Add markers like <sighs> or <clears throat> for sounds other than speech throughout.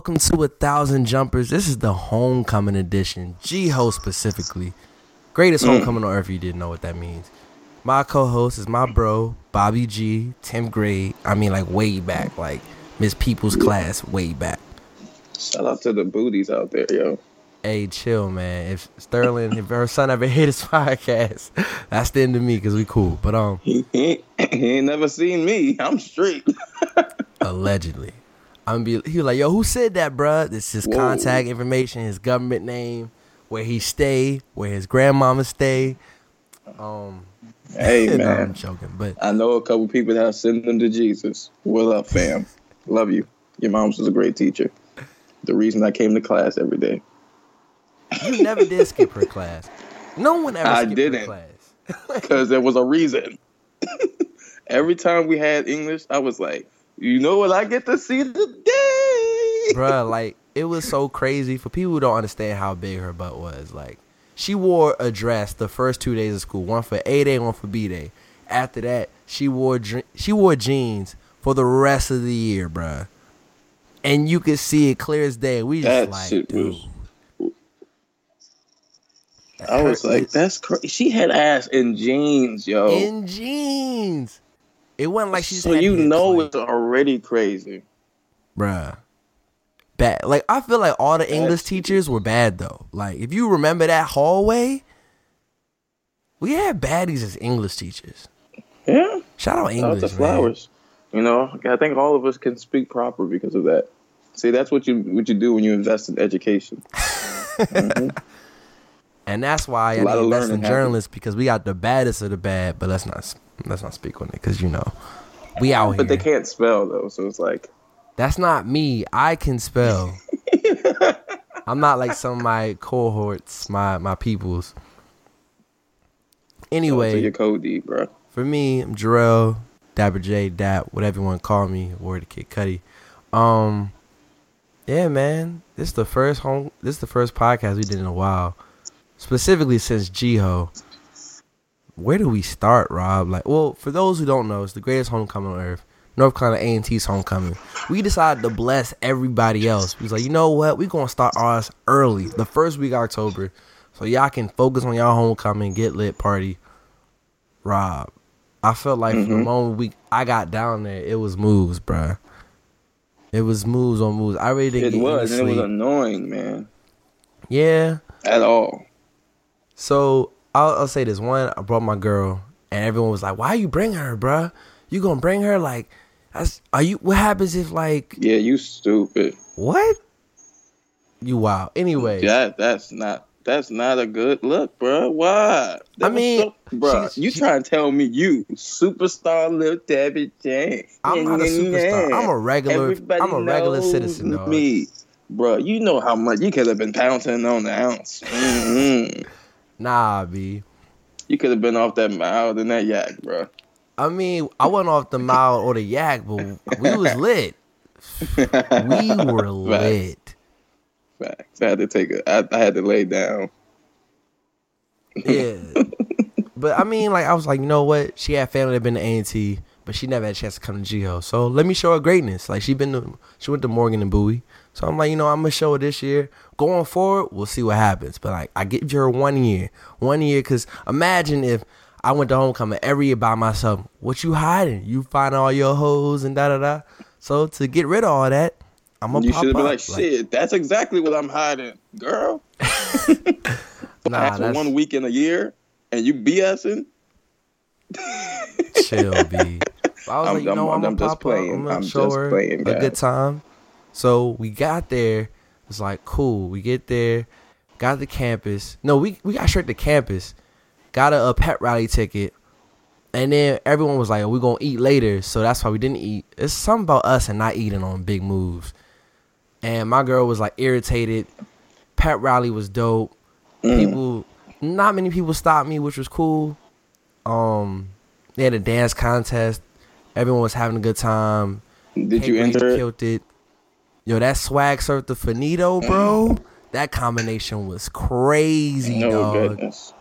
Welcome to A Thousand Jumpers. This is the homecoming edition, G host specifically. Greatest homecoming on earth, if you didn't know what that means. My co host is my bro, Bobby G, 10th grade. I mean, like way back, like Miss People's class, way back. Shout out to the booties out there, yo. Hey, chill, man. If Sterling, if her son ever <laughs> hit his podcast, that's the end of me because we cool. But, um, He, he, he ain't never seen me. I'm straight. <laughs> allegedly. I'm be he was like, yo, who said that, bruh? This is contact information, his government name, where he stay, where his grandmama stay. Um, hey, no, I'm man. joking, but I know a couple people that send them to Jesus. What up, fam? Love you. Your mom's was a great teacher. The reason I came to class every day. you never did skip her <laughs> class. No one ever I didn't. her class. <laughs> Because there was a reason. <laughs> every time we had English, I was like, you know what I get to see today? Bruh, like it was so crazy for people who don't understand how big her butt was. Like she wore a dress the first two days of school, one for A day, one for B day. After that, she wore she wore jeans for the rest of the year, bruh. And you could see it clear as day. We just That like, shit dude. was. I was like, that's crazy. She had ass in jeans, yo. in jeans. It wasn't like she just so you know it's already crazy. bruh. Bad. Like I feel like all the English teachers were bad though. Like if you remember that hallway, we had baddies as English teachers. Yeah. Shout out Shout out English, to man. flowers. You know, I think all of us can speak proper because of that. See, that's what you what you do when you invest in education. <laughs> Mm-hmm. And that's why I A lot of invest in journalists because we got the baddest of the bad. But let's not let's not speak on it because you know we out here. But they can't spell though, so it's like That's not me. I can spell. <laughs> I'm not like some of my cohorts, my my peoples. so Anyway, your code D, bro. for me, I'm Jarrell, Dapper J, Dap, whatever you want to call me, word to Kid Cudi. Um, yeah, man, this is the first home. This is the first podcast we did in a while, specifically since GHOE. Where do we start, Rob? Like, well, for those who don't know, it's the greatest homecoming on earth. North Carolina A&T's homecoming. We decided to bless everybody else. We was like, you know what? We gonna start ours early, the first week of October, so y'all can focus on y'all homecoming, get lit, party. Rob, I felt like from the mm-hmm. moment we I got down there, it was moves, bruh. It was moves on moves. I really didn't It was, and it was annoying, man. yeah. At all. So I'll, I'll say this: one, I brought my girl, and everyone was like, "Why you bring her, bruh? You gonna bring her? Like, that's, are you? What happens if like Yeah, you stupid. what? You wow. Anyway, That that's not that's not a good look, bro. Why? That I mean, so, bro, you she- trying to tell me you superstar little Debbie Jane? I'm not a superstar. I'm a regular- Everybody I'm a regular knows citizen, dog. Me, bro. You know how much you could have been pouncing on the ounce. hmm nah, b. You could have been off that mile than that yak, bro. I mean, I went off the mile or the yak, but we was <laughs> lit. We were lit. Facts. I had to take it. I, I had to lay down. Yeah. but I mean, like, I was like, you know what? She had family that been to A&T, but she never had a chance to come to GHOE. So let me show her greatness. Like, she been to, she went to Morgan and Bowie. So I'm like, you know, I'm gonna show her this year. Going forward, we'll see what happens. But like, I give her one year, one year, because imagine if I went to homecoming every year by myself. What you hiding? You find all your hoes and da da da. So to get rid of all that, I'm gonna You should have been up. like, shit, that's exactly what I'm hiding, girl. <laughs> <laughs> Nah, That's that's one week in a year, and you BSing. chill, B. <laughs> I was I'm- like, you I'm- know, I'm, I'm gonna just pop playing. I'm gonna I'm show just her playing, a good time. So we got there. It's like cool. We get there, got the campus. No, we we got straight to campus. Got a, a pet rally ticket, and then everyone was like, oh, "We're gonna eat later," so that's why we didn't eat. It's something about us and not eating on big moves. And my girl was like irritated. Pet rally was dope. Mm. People, not many people stopped me, which was cool. Um, they had a dance contest. Everyone was having a good time. Did you Kate Grady enter? Killed it. Yo, that swag surf the finito, bro. that combination was crazy, Oh dog. goodness!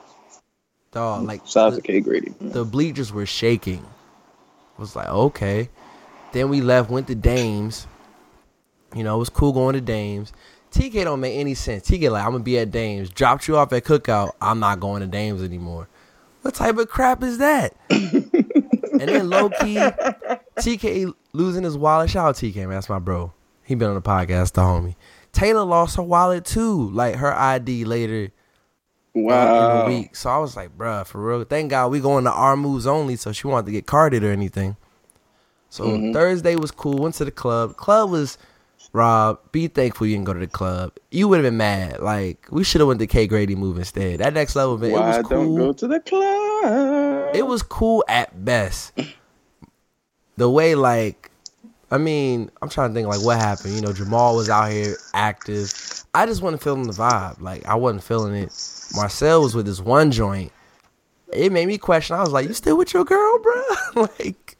Dog, like Shout out the, K Grady. the bleachers were shaking. Was like, okay. Then we left, went to Dames. You know, it was cool going to Dames. TK don't make any sense. TK like, I'm gonna be at Dames. Dropped you off at Cookout. I'm not going to Dames anymore. What type of crap is that? <laughs> and then low key, TK losing his wallet. Shout out TK, man. That's my bro. He been on the podcast, the homie. Taylor lost her wallet too. Like her ID later uh, Wow. in the week. So I was like, bruh, for real. Thank God we going to our moves only, so she wanted to get carded or anything. So Mm-hmm. Thursday was cool. Went to the club. Club was Rob. Be thankful you didn't go to the club. You would have been mad. Like we should have went to K Grady move instead. That next level event, Why it was don't go to the club? It was cool at best. The way like I mean, I'm trying to think like what happened. You know, Jamal was out here active. I just wasn't feeling the vibe. Like I wasn't feeling it. Marcel was with this one joint. It made me question. I was like, "You still with your girl, bro?" <laughs> like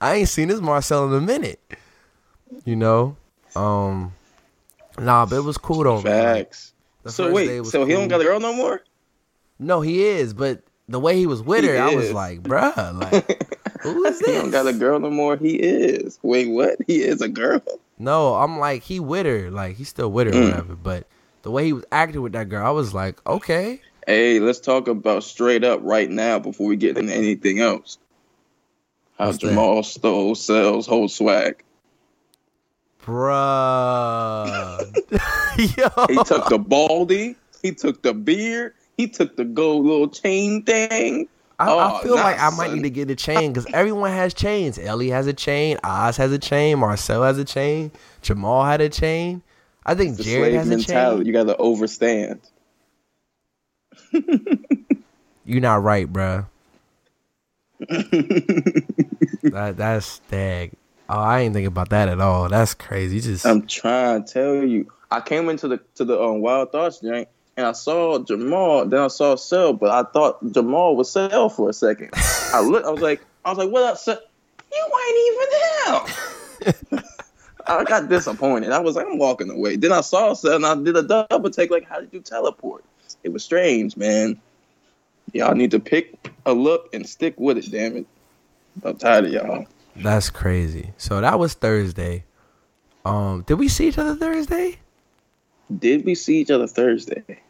I ain't seen this Marcel in a minute. You know, um, nah, but it was cool though. Facts. So wait, so he don't got a girl no more? No, he is, but the way he was with He her, I was like, bruh, like, <laughs> who is He don't got a girl no more. He is. Wait, what? He is a girl. No, I'm like, he with her, like he's still with her, or Mm. whatever. But the way he was acting with that girl, I was like, okay, Hey, let's talk about straight up right now before we get into anything else. How What's that? Jamal stole Cell's whole swag. bruh. <laughs> Yo, He took the baldy. He took the beard. He took the gold little chain thing. I, Oh, I feel nah, like I might son. need to get a chain because <laughs> everyone has chains. Ellie has a chain. Oz has a chain. Marcel has a chain. Jamal had a chain. I think The Jared has a mentality. chain. You got to overstand. You're not right, bruh. <laughs> that that's stag. Oh, I ain't thinking about that at all. That's crazy. You just I'm trying to tell you. I came into the to the um, Wild Thoughts joint and I saw Jamal. Then I saw Cell, but I thought Jamal was Cell for a second. I looked. I was like, I was like, what up, Cell? You ain't even him. <laughs> I got disappointed. I was like, I'm walking away. Then I saw Cell and I did a double take. Like, how did you teleport? It was strange, man. Y'all need to pick a look and stick with it. Damn it. I'm tired of y'all. that's crazy. So that was Thursday. Um, did we see each other Thursday? Did we see each other Thursday?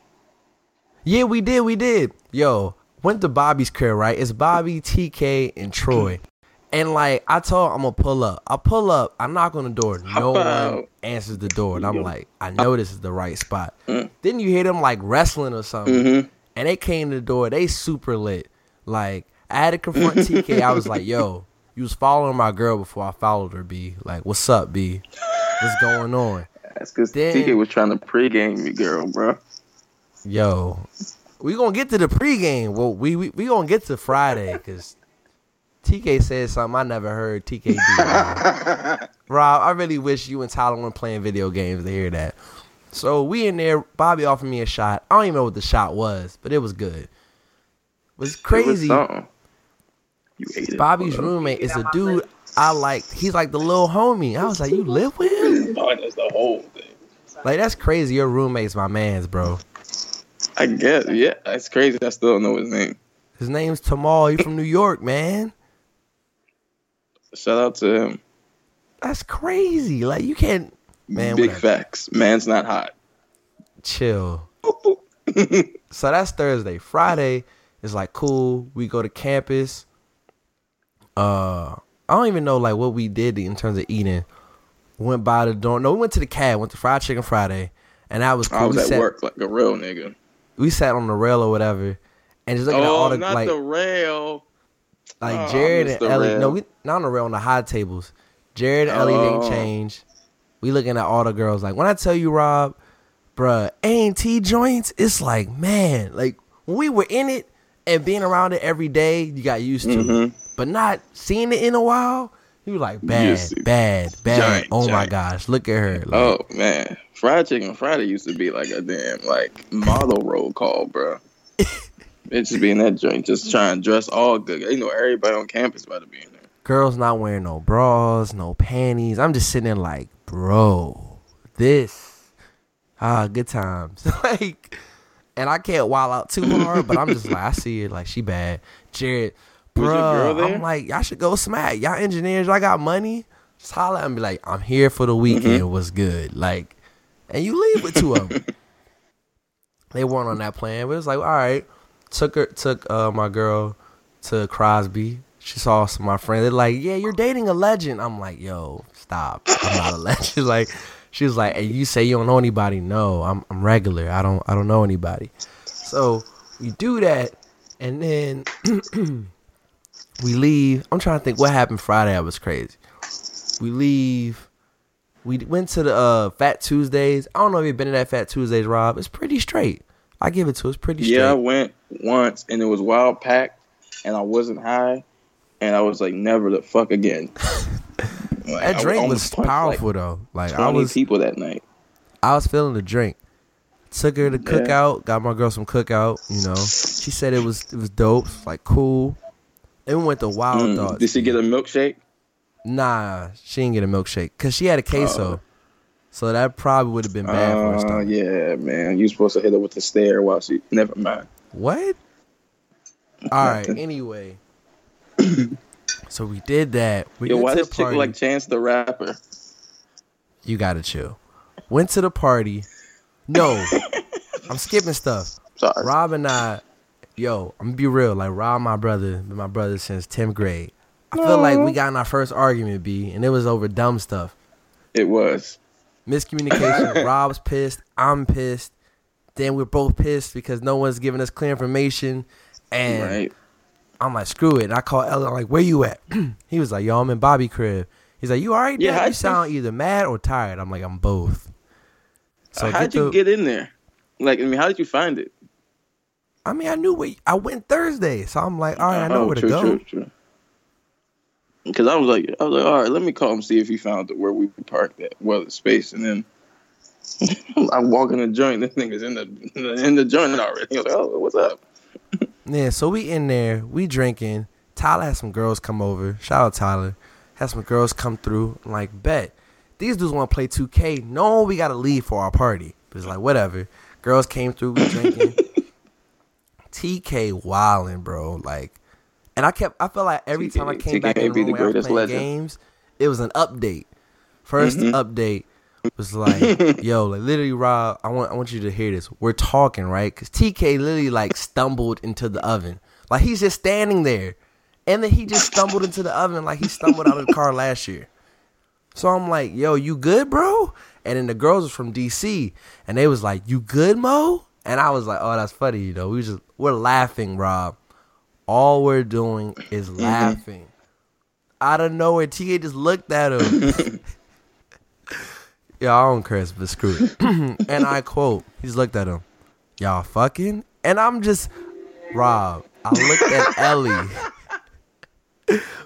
Yeah, we did. We did. Yo, went to Bobby's crib. Right, it's Bobby, TK, and Troy. And like I told, I'm gonna pull up. I pull up. I knock on the door. No one answers the door, and I'm like, I know this is the right spot. Mm. Then you hear them like wrestling or something, Mhm. and they came to the door. They super lit. Like I had to confront TK. I was like, Yo, you was following my girl before I followed her. B, like, what's up, B? What's going on? That's because TK was trying to pregame me, girl, bro. Yo, we gonna get to the pregame. Well, we we, we gonna get to Friday because TK said something I never heard TK do. <laughs> Rob. I really wish you and Tyler weren't playing video games to hear that. So we in there. Bobby offered me a shot. I don't even know what the shot was, but it was good. It was It was crazy. You ate it. Bobby's Hold roommate is a dude I like. He's like the little homie. I was like, you live with him? That's the whole thing. Like that's crazy. Your roommate's my man's, bro. I guess. Yeah, it's crazy. I still don't know his name. His name's Tamal. He's from New York, man. Shout out to him. That's crazy. Like you can't, man. Big whatever. facts. Man's not hot. Chill. <laughs> So that's Thursday. Friday, It's like cool. We go to campus. Uh, I don't even know like what we did in terms of eating. Went by the door. No, we went to the cab. Went to Fried Chicken Friday, and that was cool. I was we at sat, work like a real nigga. We sat on the rail or whatever, and just looking at all Oh, the not like the rail. like Oh, Jared and Ellie. rail. No, we not on the rail on the high tables. Jared and Ellie Oh. didn't change. We looking at all the girls. Like when I tell you, Rob, bruh, A and T joints. It's like man, like when we were in it and being around it every day, you got used to it. Mhm. But not seeing it in a while, you were like bad, bad, bad. Giant, oh my gosh, look at her. Like, Oh man, fried chicken Friday used to be like a damn like model roll call, bro. <laughs> it just be in that joint, just trying to dress all good. You know, everybody on campus about to be in there. girls not wearing no bras, no panties. I'm just sitting there like, bro, this, ah, good times. <laughs> like, and I can't wild out too hard, but I'm just like, I see it like she bad. Jared, Was your girl bro. I'm like, y'all should go smack. Y'all engineers, y'all got money. Just holler at me be like, I'm here for the weekend. Mm-hmm. What's good? Like, and you leave with two of them. <laughs> they weren't on that plan, but it was like, all right. Took her, took uh, my girl to Crosby. She saw some of my friends. They're like, "Yeah, you're dating a legend." I'm like, "Yo, stop! I'm not a <laughs> legend." She's like, she was like, "Hey, you say you don't know anybody? No, I'm I'm regular. I don't I don't know anybody." So we do that, and then <clears throat> we leave. I'm trying to think what happened Friday. That was crazy. We leave. We went to the uh, Fat Tuesdays. I don't know if you've been to that Fat Tuesdays, Rob. It's pretty straight. I give it to. It's pretty straight. Yeah, I went once and it was wild packed, and I wasn't high, and I was like, never the fuck again. <laughs> Like, That drink almost was powerful Like, though. Like I was, people that night. I was feeling the drink. Took her to Yeah. cookout. Got my girl some cookout. You know, she said it was it was dope. Like cool. Then we went to Wild Mm. Thoughts. Did she get a milkshake? Nah, she didn't get a milkshake because she had a queso. Oh. So that probably would have been bad for her Uh, stomach. yeah, man. You supposed to hit her with the stare while she. Never mind. What? All right. Anyway, <clears throat> so we did that. We Yo, went why to this chick party. like Chance the Rapper? You gotta chill. Went to the party. No, I'm skipping stuff. Sorry. Rob and I, yo, I'm gonna be real. Like Rob, my brother, been my brother since 10th grade. I feel like we got in our first argument, B, and it was over dumb stuff. It was. Miscommunication. <laughs> Rob's pissed. I'm pissed. Then we're both pissed because no one's giving us clear information. And Right. I'm like, screw it. And I call Ellen, I'm like, where you at? <clears throat> he was like, yo, I'm in Bobby crib. He's like, you all right? Yeah, Dad? you you- sound either mad or tired. I'm like, I'm both. So How'd you the- get in there? Like, I mean, how did you find it? I mean, I knew where I went Thursday, so I'm like, all right, I know Oh, where to go. True, true. Because I was like, I was like, all right, let me call him see if he found the, where we parked at, well, the space, and then <laughs> I walk in the joint. This nigga's in the in the joint already. He was like, oh, what's up? Yeah, so we in there, we drinking. Tyler had some girls come over. Shout out Tyler. Had some girls come through. I'm like, bet. These dudes want to play 2K. No, we gotta leave for our party. But it's like, whatever. Girls came through, we drinking. <laughs> TK wildin', bro. Like, and I kept. I felt like every TK time I came TK back in the room the where I was greatest playing legend. games, it was an update. 1st Mhm. update was like, <laughs> yo, like literally, Rob, I want I want you to hear this. We're talking, right? Because TK literally like stumbled into the oven. Like he's just standing there. And then he just stumbled into the oven like he stumbled out of the car last year. So I'm like, yo, you good, bro? And then the girls was from DC and they was like, You good, Mo? And I was like, Oh, that's funny, you know. We just we're laughing, Rob. All we're doing is mm-hmm. laughing. Out of nowhere, TA just looked at him. <laughs> Yeah, I don't curse, but screw it. <laughs> and I quote, he just looked at him. Y'all fucking? And I'm just Rob. I looked at <laughs> Ellie.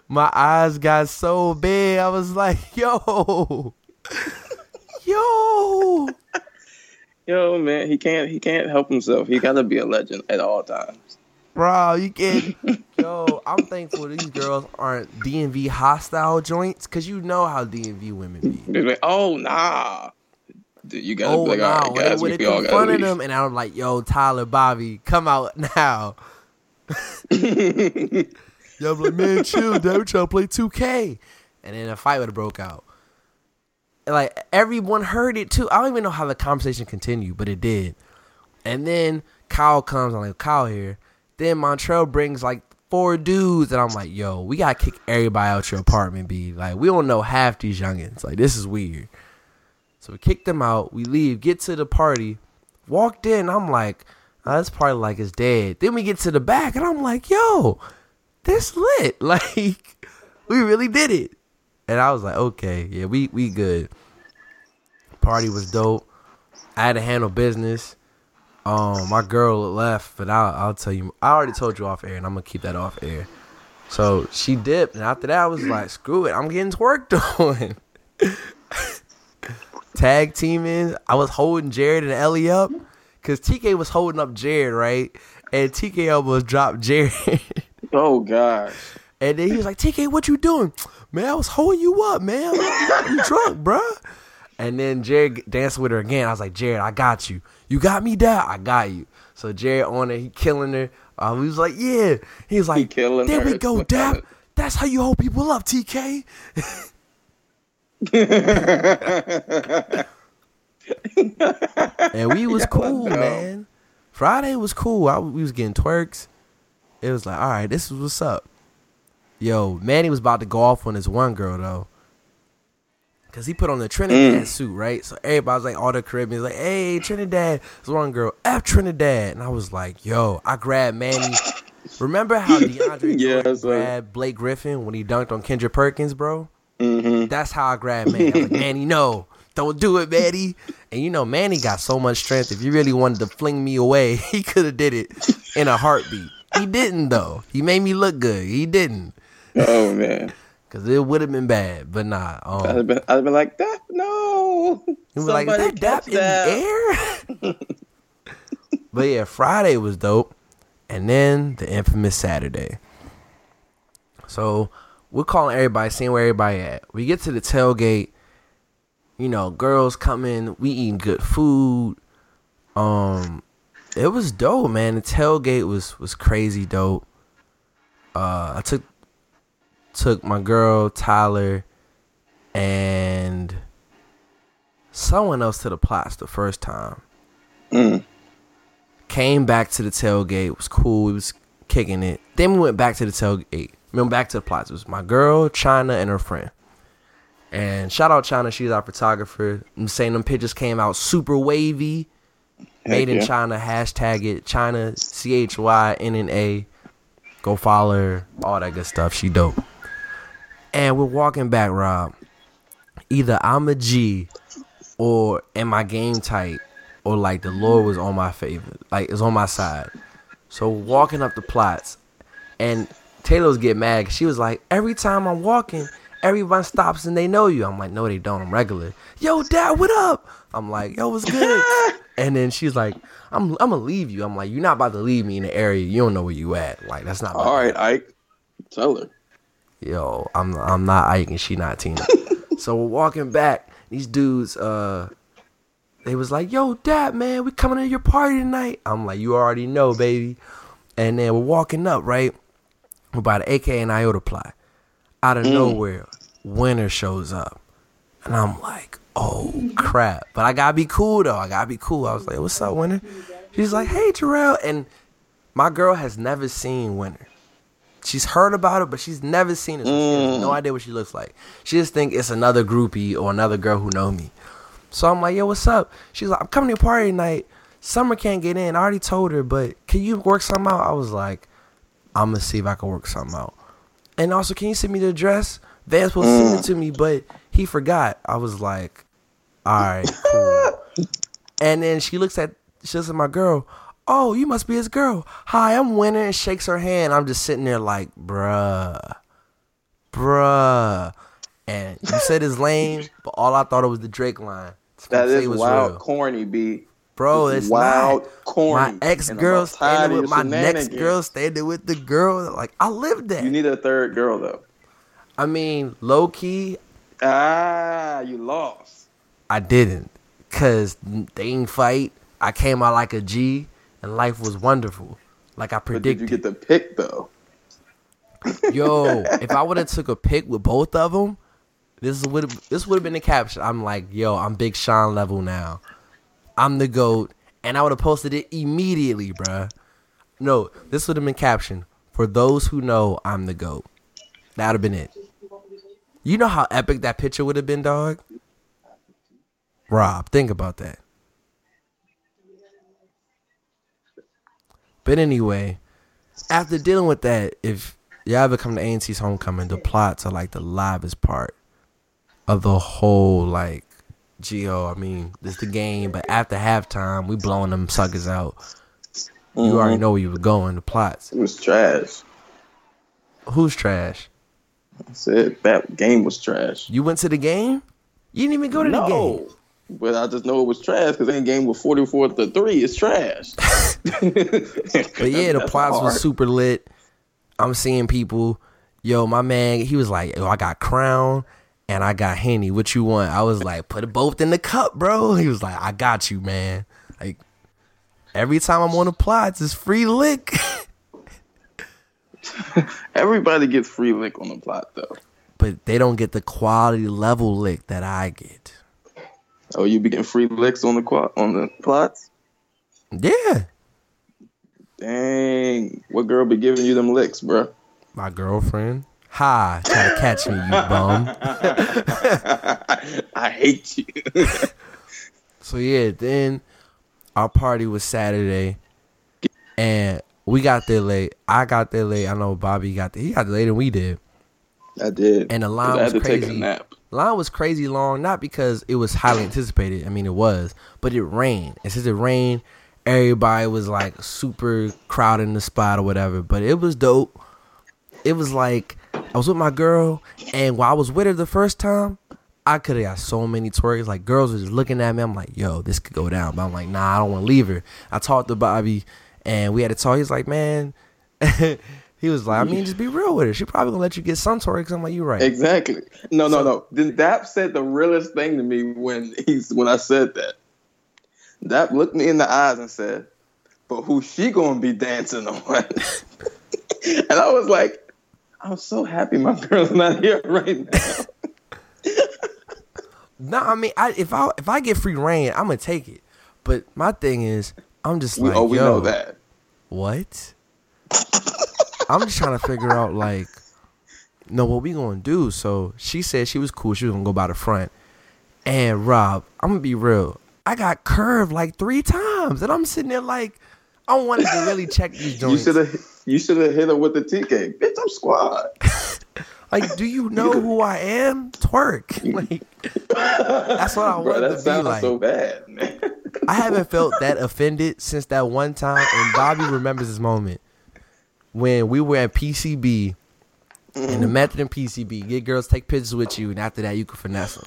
My eyes got so big. I was like, yo. Yo. Yo, man, he can't he can't help himself. He gotta be a legend at all times. Bro, you can't. <laughs> Yo, I'm thankful these girls aren't DMV hostile joints because you know how DMV women be. Like, oh nah, Dude, you gotta Oh, be like, all no. right, When, guys, when we, we all gotta of them, and I'm like, yo, Tyler, Bobby, come out <laughs> now. Yo, I'm like, man, <laughs> chill, dad. We trying to play 2K. And then a fight would have broke out. And like everyone heard it too. I don't even know how the conversation continued, but it did. And then Kyle comes. I'm like, Kyle here. Then Montreal brings like four dudes, and I'm like, yo, we gotta kick everybody out your apartment, B. Like, we don't know half these youngins. Like, this is weird. So we kick them out. We leave, get to the party. Walked in, I'm like, oh, this party like it's dead. Then we get to the back, and I'm like, yo, this lit. <laughs> Like, we really did it. And I was like, okay, yeah, we we good. Party was dope. I had to handle business. Um, my girl left, but I'll I'll tell you. I already told you off air, and I'm gonna keep that off air. So she dipped, and after that, I was like, screw it, I'm getting twerked on. <laughs> Tag teaming. I was holding Jared and Ellie up, cause TK was holding up Jared, right? And TK almost dropped Jared. <laughs> Oh gosh. And then he was like, TK, what you doing? Man, I was holding you up, man. You drunk, bruh. And then Jared danced with her again. I was like, Jared, I got you. You got me down. I got you. So Jared on it, he killing her. Um, he was like, yeah. He was like, killing there her. we go, Dap. That's how you hold people up, TK. <laughs> and we was <laughs> cool, man. Friday was cool. I, we was getting twerks. It was like, all right, this is what's up. Yo, Manny was about to go off on this one girl though. Cause he put on the Trinidad suit, right? So everybody's like, all the Caribbeans like, hey, Trinidad. This one girl, F Trinidad. And I was like, yo, I grabbed Manny. Remember how <laughs> DeAndre Yeah, Jordan grabbed Blake Griffin when he dunked on Kendrick Perkins, bro? Mm-hmm. That's how I grabbed Manny. I was like, <laughs> Manny, no, don't do it, Manny. And you know, Manny got so much strength. If you really wanted to fling me away, <laughs> he could have did it in a heartbeat. He didn't though. He made me look good. He didn't. Oh man. Cause it would have been bad, but nah. I'd Um, have been, I'd have been like, that no. he was like, is that dap in that." the air? <laughs> but yeah, Friday was dope, and then the infamous Saturday. So we're calling everybody, seeing where everybody at. We get to the tailgate. You know, girls coming. We eating good food. Um, it was dope, man. The tailgate was was crazy dope. Uh, I took took my girl Tyler and someone else to the plots the first time. Mm. Came back to the tailgate. Was cool. We was kicking it. Then we went back to the tailgate. We went back to the plots. It was my girl Chynna and her friend. And shout out Chynna. She's our photographer. I'm saying them pictures came out super wavy. Made in yeah. China. Hashtag it Chynna C H Y N N A. Go follow her. All that good stuff. She dope. And we're walking back, Rob. Either I'm a G or am I game tight or like the Lord was on my favor. Like it's on my side. So walking up the plots and Taylor's get mad she was like, every time I'm walking, everyone stops and they know you. I'm like, no, they don't. I'm regular. Yo, dad, what up? I'm like, yo, what's good? <laughs> and then she's like, I'm I'm gonna leave you. I'm like, you're not about to leave me in the area. You don't know where you at. Like that's not. All right, All to right, Ike. Tell her. Yo, I'm I'm not Ike and she not Tina. <laughs> so we're walking back. These dudes, uh, they was like, "Yo, Dad, man, we coming to your party tonight." I'm like, "You already know, baby." And then we're walking up, right? We're by the AK and IOTA plot. Out of nowhere, Winter shows up, and I'm like, "Oh crap!" But I gotta be cool though. I gotta be cool. I was like, "What's up, Winter?" She's like, "Hey, Terrell," and my girl has never seen Winter. She's heard about it, but she's never seen it. So she has no mm. idea what she looks like. She just think it's another groupie or another girl who know me. So I'm like, yo, what's up? She's like, I'm coming to your party tonight. Summer can't get in. I already told her, but can you work something out? I was like, I'm gonna see if I can work something out. And also, can you send me the address? Vance will send it to me, but he forgot. I was like, all right, cool. <laughs> and then she looks at she looks at my girl. Oh, you must be his girl. Hi, I'm Winter, and shakes her hand. I'm just sitting there like, bruh, bruh. And you said his lame, <laughs> but all I thought it was the Drake line. That is wild, real. corny, B. Bro, It's wild, not. corny, My ex girl standing with my next girl standing with the girl. Like I lived that. You need a third girl though. I mean, low key, Ah, you lost. I didn't, cause they didn't fight. I came out like a G, and life was wonderful, like I But did predicted. you get the pick though? <laughs> Yo, if I would have took a pic with both of them, this would this would have been the caption. I'm like, yo, I'm Big Sean level now. I'm the goat, and I would have posted it immediately, bruh. No, this would have been captioned for those who know I'm the goat. That'd have been it. You know how epic that picture would have been, dog. Rob, think about that. But anyway, after dealing with that, if y'all ever come to A&T's homecoming, the plots are like the livest part of the whole like GHOE. I mean, it's the game, but after halftime, we blowing them suckers out. You mm-hmm. already know where you were going. The plots. It was trash. Who's trash? I said that game was trash. You went to the game? You didn't even go to the game. But I just know it was trash because that game forty four to three. It's trash. <laughs> <laughs> But yeah, the plots was super lit. I'm seeing people. Yo, my man, he was like, "Yo, I got Crown and I got Henny. What you want?" I was like, "Put it both in the cup, bro." He was like, "I got you, man." Like every time I'm on the plots, it's free lick. <laughs> Everybody gets free lick on the plot though. but they don't get the quality level lick that I get. Oh, you be getting free licks on the quad on the plots? Yeah, Dang, what girl be giving you them licks, bro? my girlfriend. Hi, try to catch me, you bum. <laughs> I hate you. <laughs> So yeah, then our party was Saturday, and we got there late. I got there late. I know Bobby got there. He got there later than we did. I did. And the line was to take a crazy. Line was crazy long, not because it was highly anticipated. I mean, it was, but it rained. And since it rained, everybody was like super crowded in the spot or whatever. But it was dope. It was like I was with my girl, and while I was with her the first time, I could have got so many twerks. Like girls were just looking at me. I'm like, yo, this could go down. But I'm like, nah, I don't want to leave her. I talked to Bobby, and we had to talk. He's like, man. <laughs> he was like, I mean, just be real with her. She probably gonna let you get some twerks. I'm like, you're right. Exactly. No, no, no. Then Dap said the realest thing to me when he's when I said that. Dap looked me in the eyes and said, "But who's she gonna be dancing on?" <laughs> and I was like, "I'm so happy my girl's not here right now." <laughs> No, I mean, I, if I if I get free reign, I'm gonna take it. But my thing is, I'm just We, like, oh, we yo, know that. what? <laughs> I'm just trying to figure out like, no, what we gonna do? So she said she was cool. She was gonna go by the front. And Rob, I'm gonna be real. I got curved like three times, and I'm sitting there like, I wanted to really check these <laughs> joints. You should have you should have hit her with the TK. Bitch, I'm squad. <laughs> Like, do you know who I am? Twerk. <laughs> Like, that's what I that to be like. so bad, man. I haven't felt that offended since that one time, and Bobby remembers this moment when we were at PCB, and the mm-hmm. method in PCB, get girls take pictures with you, and after that you can finesse them.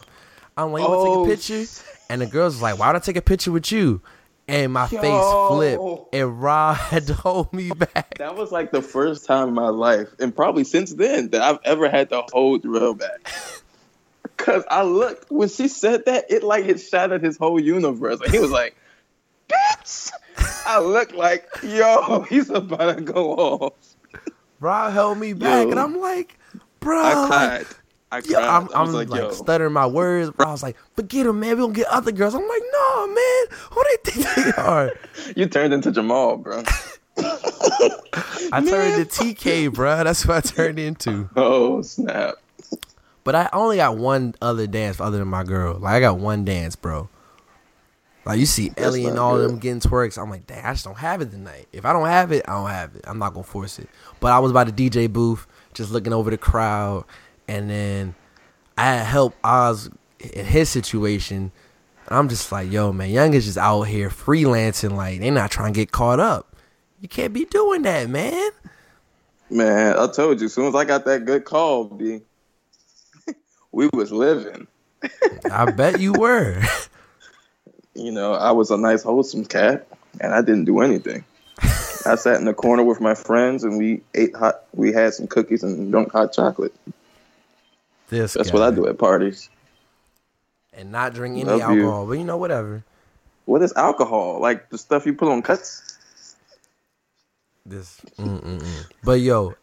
I'm like, you want to Oh, take a oh, picture? And the girls was like, why would I take a picture with you? And my face Yo. flipped, and Rob had to hold me back. That was like the first time in my life, and probably since then, that I've ever had to hold Darrell back. <laughs> Cause I looked when she said that, it like it shattered his whole universe. Like he was like, "Bitch!" I look like, "Yo, <laughs> he's about to go off." Rob held me back, Yo. and I'm like, bro, I cried. I cried. I'm, I'm like, like, stuttering my words. Bro. I was like, forget him, man. We don't get other girls. I'm like, no, man. Who they think they <laughs> are? you turned into Jamal, bro." <laughs> I turned into TK, bro. That's what I turned into. Oh snap! But I only got one other dance other than my girl. Like I got one dance, bro. Like you see Ellie and all good. them getting twerks. I'm like, dang, I just don't have it tonight. If I don't have it, I don't have it. I'm not gonna force it. But I was by the DJ booth, just looking over the crowd, and then I had help Oz in his situation. I'm just like, yo, man, Young is just out here freelancing. Like they not trying to get caught up. You can't be doing that, man. Man, I told you. As soon as I got that good call, B, <laughs> we was living. I bet you were. <laughs> you know, I was a nice, wholesome cat, and I didn't do anything. I sat in the corner with my friends, and we ate hot. We had some cookies and drank hot chocolate. This That's guy. what I do at parties. and not drink any Love you. alcohol. But you know, whatever. What is alcohol? Like the stuff you put on cuts? This, mm-mm-mm. but yo,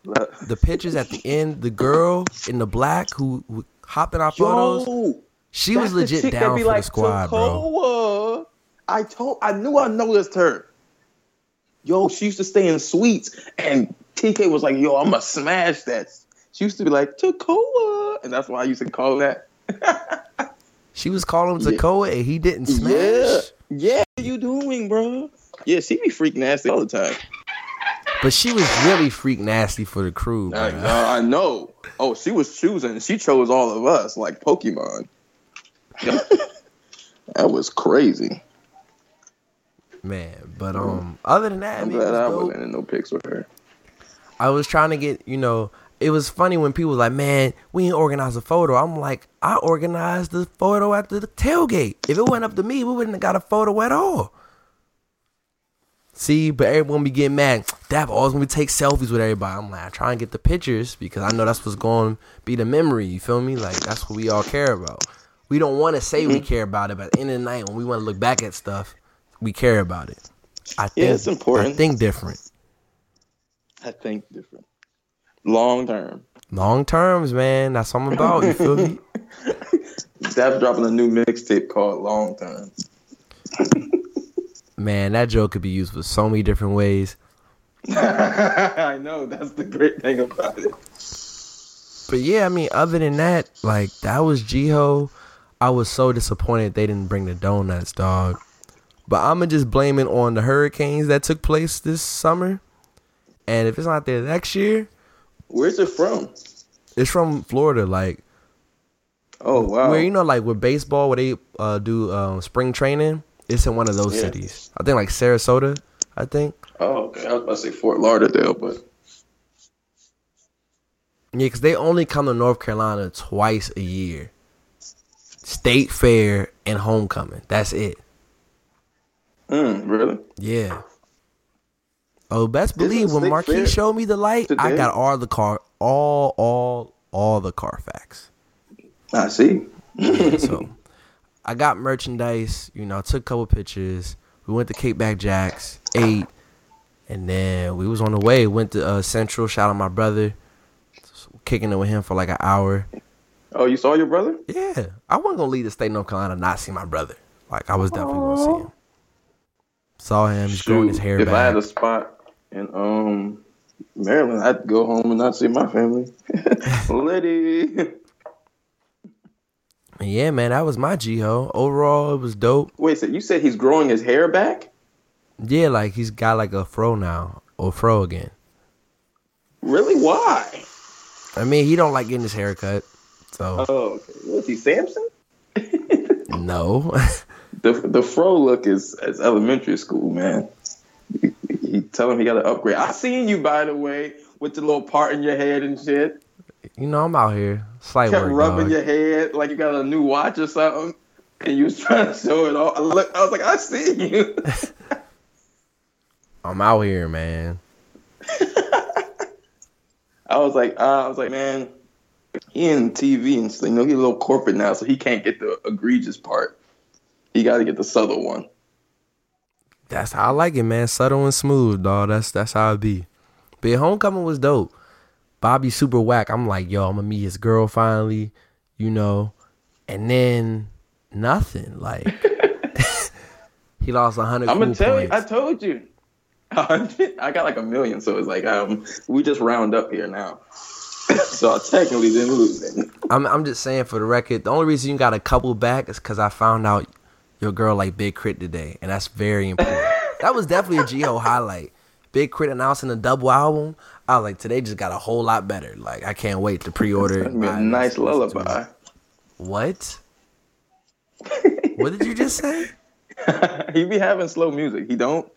the pictures at the end, the girl in the black who, who hopped in our photos, Yo, she was that's the legit down be for like the squad, bro. I told, I knew I noticed her. yo, she used to stay in suites, and TK was like, yo, I'm gonna smash that. She used to be like Tacoa, and that's why I used to call that. <laughs> She was calling him Yeah. Takoa and he didn't smash. Yeah, yeah. What you doing, bro? Yeah, she be freak nasty all the time. But she was really freak nasty for the crew, I, uh, I know. Oh, she was choosing. She chose all of us like Pokemon. <laughs> that was crazy. Man, but um, other than that, I I'm mean, glad was I dope. wasn't in no pics with her. I was trying to get, you know, it was funny when people was like, man, we didn't organize a photo. I'm like, I organized the photo at the tailgate. If it went up to me, we wouldn't have got a photo at all. See, but everyone be getting mad. Dap always gonna take selfies with everybody. I'm like, I try and get the pictures because I know that's what's going to be the memory. You feel me? Like that's what we all care about. We don't want to say we mm-hmm. care about it, but at the end of the night, when we want to look back at stuff, we care about it. I think Yeah, it's important. I think different. I think different. Long term. Long terms, man. That's what I'm about. You feel me? <laughs> Dap's dropping a new mixtape called Long Term. <laughs> Man, that joke could be used for so many different ways. <laughs> I know. That's the great thing about it. But yeah, I mean, other than that, like that was GHOE. I was so disappointed they didn't bring the donuts, dog. But I'ma just blame it on the hurricanes that took place this summer. And if it's not there next year, Where's it from? it's from Florida, like Oh wow. where you know, like with baseball, where they uh, do um, spring training. It's in one of those Yeah. cities. I think like Sarasota. I think. Oh, okay. I was about to say Fort Lauderdale, but Yeah, because they only come to North Carolina twice a year. State fair and homecoming. That's it. mm, really? Yeah. Oh, best believe when Marquis showed me the light, I got all the car, all, all, all the Carfax. I see. Yeah, <laughs> so I got merchandise. You know, took a couple pictures. We went to Cape Back Jacks, ate, and then we was on the way. Went to uh, Central. Shout out my brother. Kicking it with him for like an hour. Oh, you saw your brother? Yeah, I wasn't gonna leave the state of North Carolina not see my brother. Like I was definitely gonna see him. Saw him. He's growing his hair if I had a spot in um Maryland, I'd go home and not see my family. <laughs> Liddy. <laughs> Yeah, man, that was my GHOE. Overall, it was dope. Wait, so you said he's growing his hair back? Yeah, like he's got like a fro now or fro again. Really? Why? I mean, he don't like getting his hair cut, so Oh, okay. What's he, Samson? <laughs> no. The the fro look is is elementary school, man. He, he tell him he got to upgrade. I seen you by the way with the little part in your head and shit. you know, I'm out here slight Kept work, rubbing dog. your head like you got a new watch or something, and you was <laughs> trying to show it off. I look, I was like, I see you. <laughs> I'm out here, man. I was like, uh, I was like, man, he in TV and you know he's a little corporate now, so he can't get the egregious part. He got to get the subtle one. That's how I like it, man. Subtle and smooth, dog. That's that's how it be. But homecoming was dope. Bobby super whack. I'm like, yo, I'm gonna meet his girl finally, you know, and then nothing. Like <laughs> <laughs> he lost a hundred. I'm gonna tell you, I told you. <laughs> I got like a million, so it's like um, we just round up here now. <laughs> so I technically didn't lose it. I'm I'm just saying for the record, the only reason you got a couple back is because I found out your girl like Big K.R.I.T. today, and that's very important. <laughs> that was definitely a GHOE highlight. Big K.R.I.T. announcing a double album. I was like, today just got a whole lot better. Like I can't wait to pre-order. it. Be a nice listen to it. lullaby. What? what did you just say? <laughs> he be having slow music. He don't.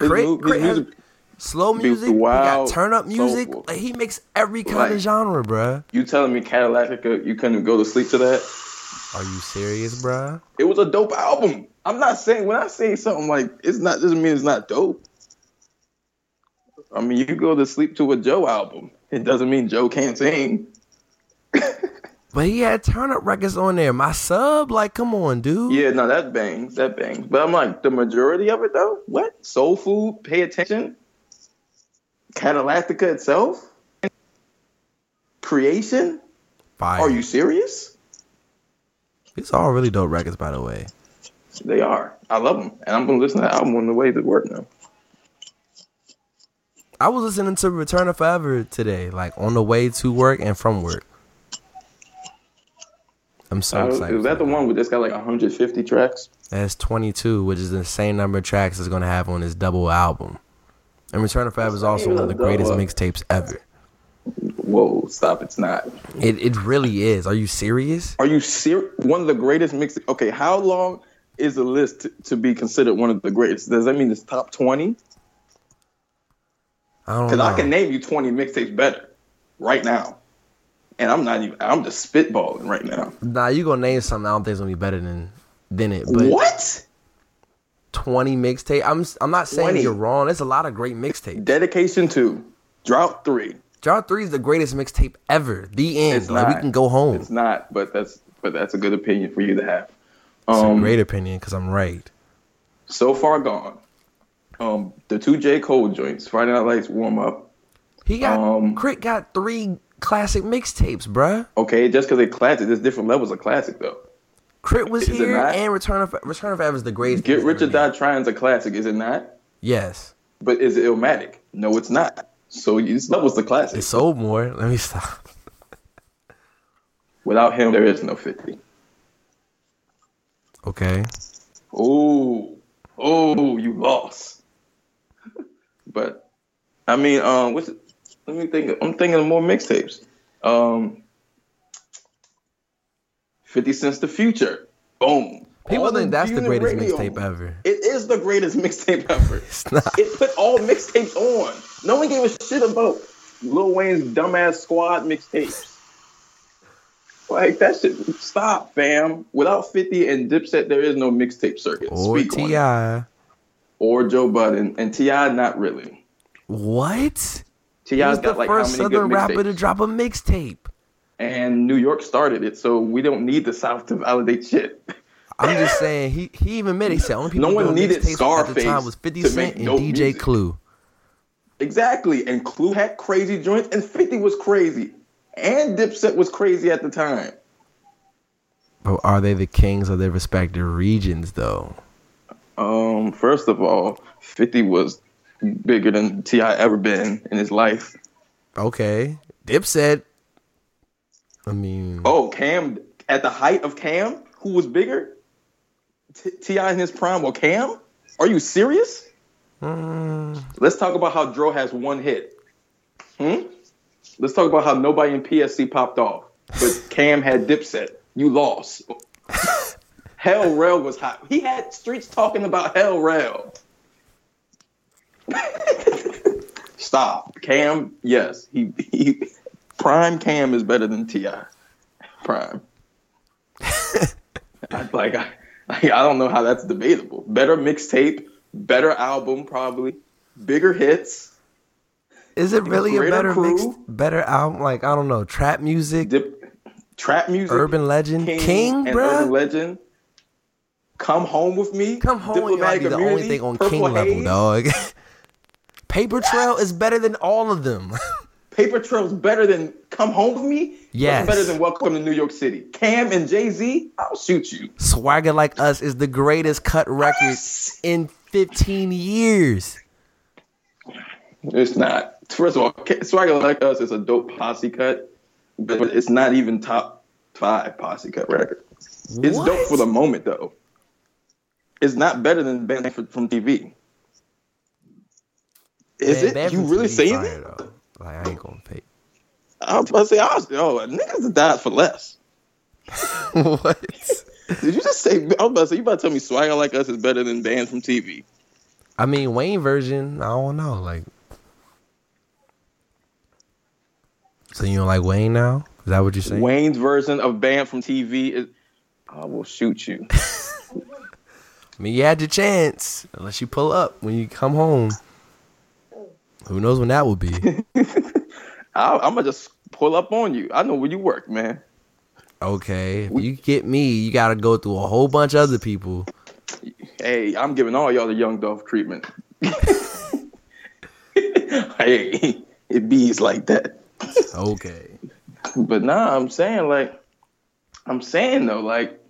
His K.R.I.T., his K.R.I.T. has music- slow music. Wild, got turn up music. soulful. Like, he makes every kind Like- of genre, bruh. you telling me Cadillactica, uh, you couldn't go to sleep to that? Are you serious, bruh? It was a dope album. I'm not saying when I say something like it's not doesn't mean it's not dope. I mean, you go to sleep to a Joe album. It doesn't mean Joe can't sing. <laughs> But he had turn up records on there. My sub, like, come on, dude. Yeah, no, that bangs, that bangs. But I'm like, the majority of it though, what? Soul Food, pay attention. Cadillactica itself, Creation. Fire. Are you serious? These are all really dope records, by the way. They are. I love them, and I'm gonna listen to the album on the way to work now. I was listening to Return of 4Eva today, like on the way to work and from work. I'm so Uh, excited. is that the one with that's got like 150 tracks? That's 22, which is the same number of tracks it's gonna have on this double album. And Return of 4Eva is also one of the greatest mixtapes ever. Whoa, stop! It's not. It it really is. Are you serious? Are you serious? One of the greatest mix. Okay, how long is the list to, to be considered one of the greatest? Does that mean it's top 20? I don't Because. I can name you 20 mixtapes better right now, and I'm not even. I'm just spitballing right now. Nah, you gonna name something I don't think is gonna be better than than it. But what? 20 mixtape. I'm I'm not saying 20. you're wrong. There's a lot of great mixtapes. Dedication two, drought three. Drought Three is the greatest mixtape ever. The end. It's like not. we can go home. It's not, but that's but that's a good opinion for you to have. It's a Um, great opinion because I'm right. so far gone. Um, the two J Cole joints, Friday Night Lights warm up. He got um, K.R.I.T got three classic mixtapes, bruh. Okay, just because they classic, there's different levels of classic though. K.R.I.T was Is here and Return of Return of 4Eva is the greatest. Get Rich or. Die Trying's a classic, is it not? Yes, But is it Illmatic? No, it's not. So this levels the classic. it sold more. Let me stop. <laughs> Without him, there is no 50. Okay, Oh, oh, you lost. but I mean, um, what's? Let me think. I'm thinking of more mixtapes. Um, Fifty Cent's The Future. Boom. people All think that's the greatest mixtape ever. It is the greatest <laughs> mixtape ever. <laughs> It's not. it put all mixtapes on. No one gave a shit about Lil Wayne's dumbass squad mixtapes. Like that shit. Stop, fam. Without 50 and Dipset, there is no mixtape circuit. Or Speak. Ti. Or Joe Budden. And T.I. not really. What? T.I.'s got the like first Southern rapper to drop a mixtape. And New York started it, so we don't need the South to validate shit. I'm just saying he he even admitted he said only people No one needed mixtapes at the Scarface time was 50 Cent and DJ music. Clue. Exactly. And Clue had crazy joints, and 50 was crazy. And Dipset was crazy at the time. But are they the kings of their respective regions though? Um, first of all, 50 was bigger than T.I. ever been in his life. Okay. Dipset. I mean Oh, Cam, at the height of Cam, who was bigger? T.I. in his prime Well, Cam? Are you serious? mm, Let's talk about how Dro has one hit. Hmm? Let's talk about how nobody in PSC popped off, but <laughs> Cam had Dipset. You lost. <laughs> Hell Rell was hot. He had streets talking about Hell Rell. <laughs> Stop. Cam, yes. He, he Prime Cam is better than Ti. Prime. <laughs> I, like I, I don't know how that's debatable. Better mixtape, better album, probably bigger hits. is it really a better Crew. mix better album? Like I don't know, trap music, Dip, trap music, urban legend, King, and bruh? urban legend. Come home with me. Come home might be the only thing on Purple King level, dog. <laughs> Paper Trail is better than all of them. <laughs> Paper Trail's better than Come Home with Me. Yes. Better than Welcome to New York City. Cam and Jay Z. I'll shoot you. Swagger Like Us is the greatest cut record in 15 years. It's not. First of all, Swagger Like Us is a dope posse cut, but it's not even top five posse cut record. It's dope for the moment though. It's not better than Banned from from TV. Is Man, it? You really TV saying that? Like I ain't gonna pay. I was about to say, I was, oh, niggas died for less. <laughs> what? Did you just say? I was about to say, you about to tell me Swagger Like Us is better than Banned from TV? I mean Wayne version. I don't know. Like, so you don't like Wayne now? Is that what you're saying? Wayne's version of Banned from TV is. I will shoot you. <laughs> I mean, you had your chance. Unless you pull up when you come home. Who knows when that will be? I, I'm gonna just pull up on you. I know where you work, man. Okay, if you get me, you got to go through a whole bunch of other people. Hey, I'm giving all y'all the young Dolph treatment. <laughs> hey, it bees like that. Okay. But nah, I'm saying like, I'm saying though, like,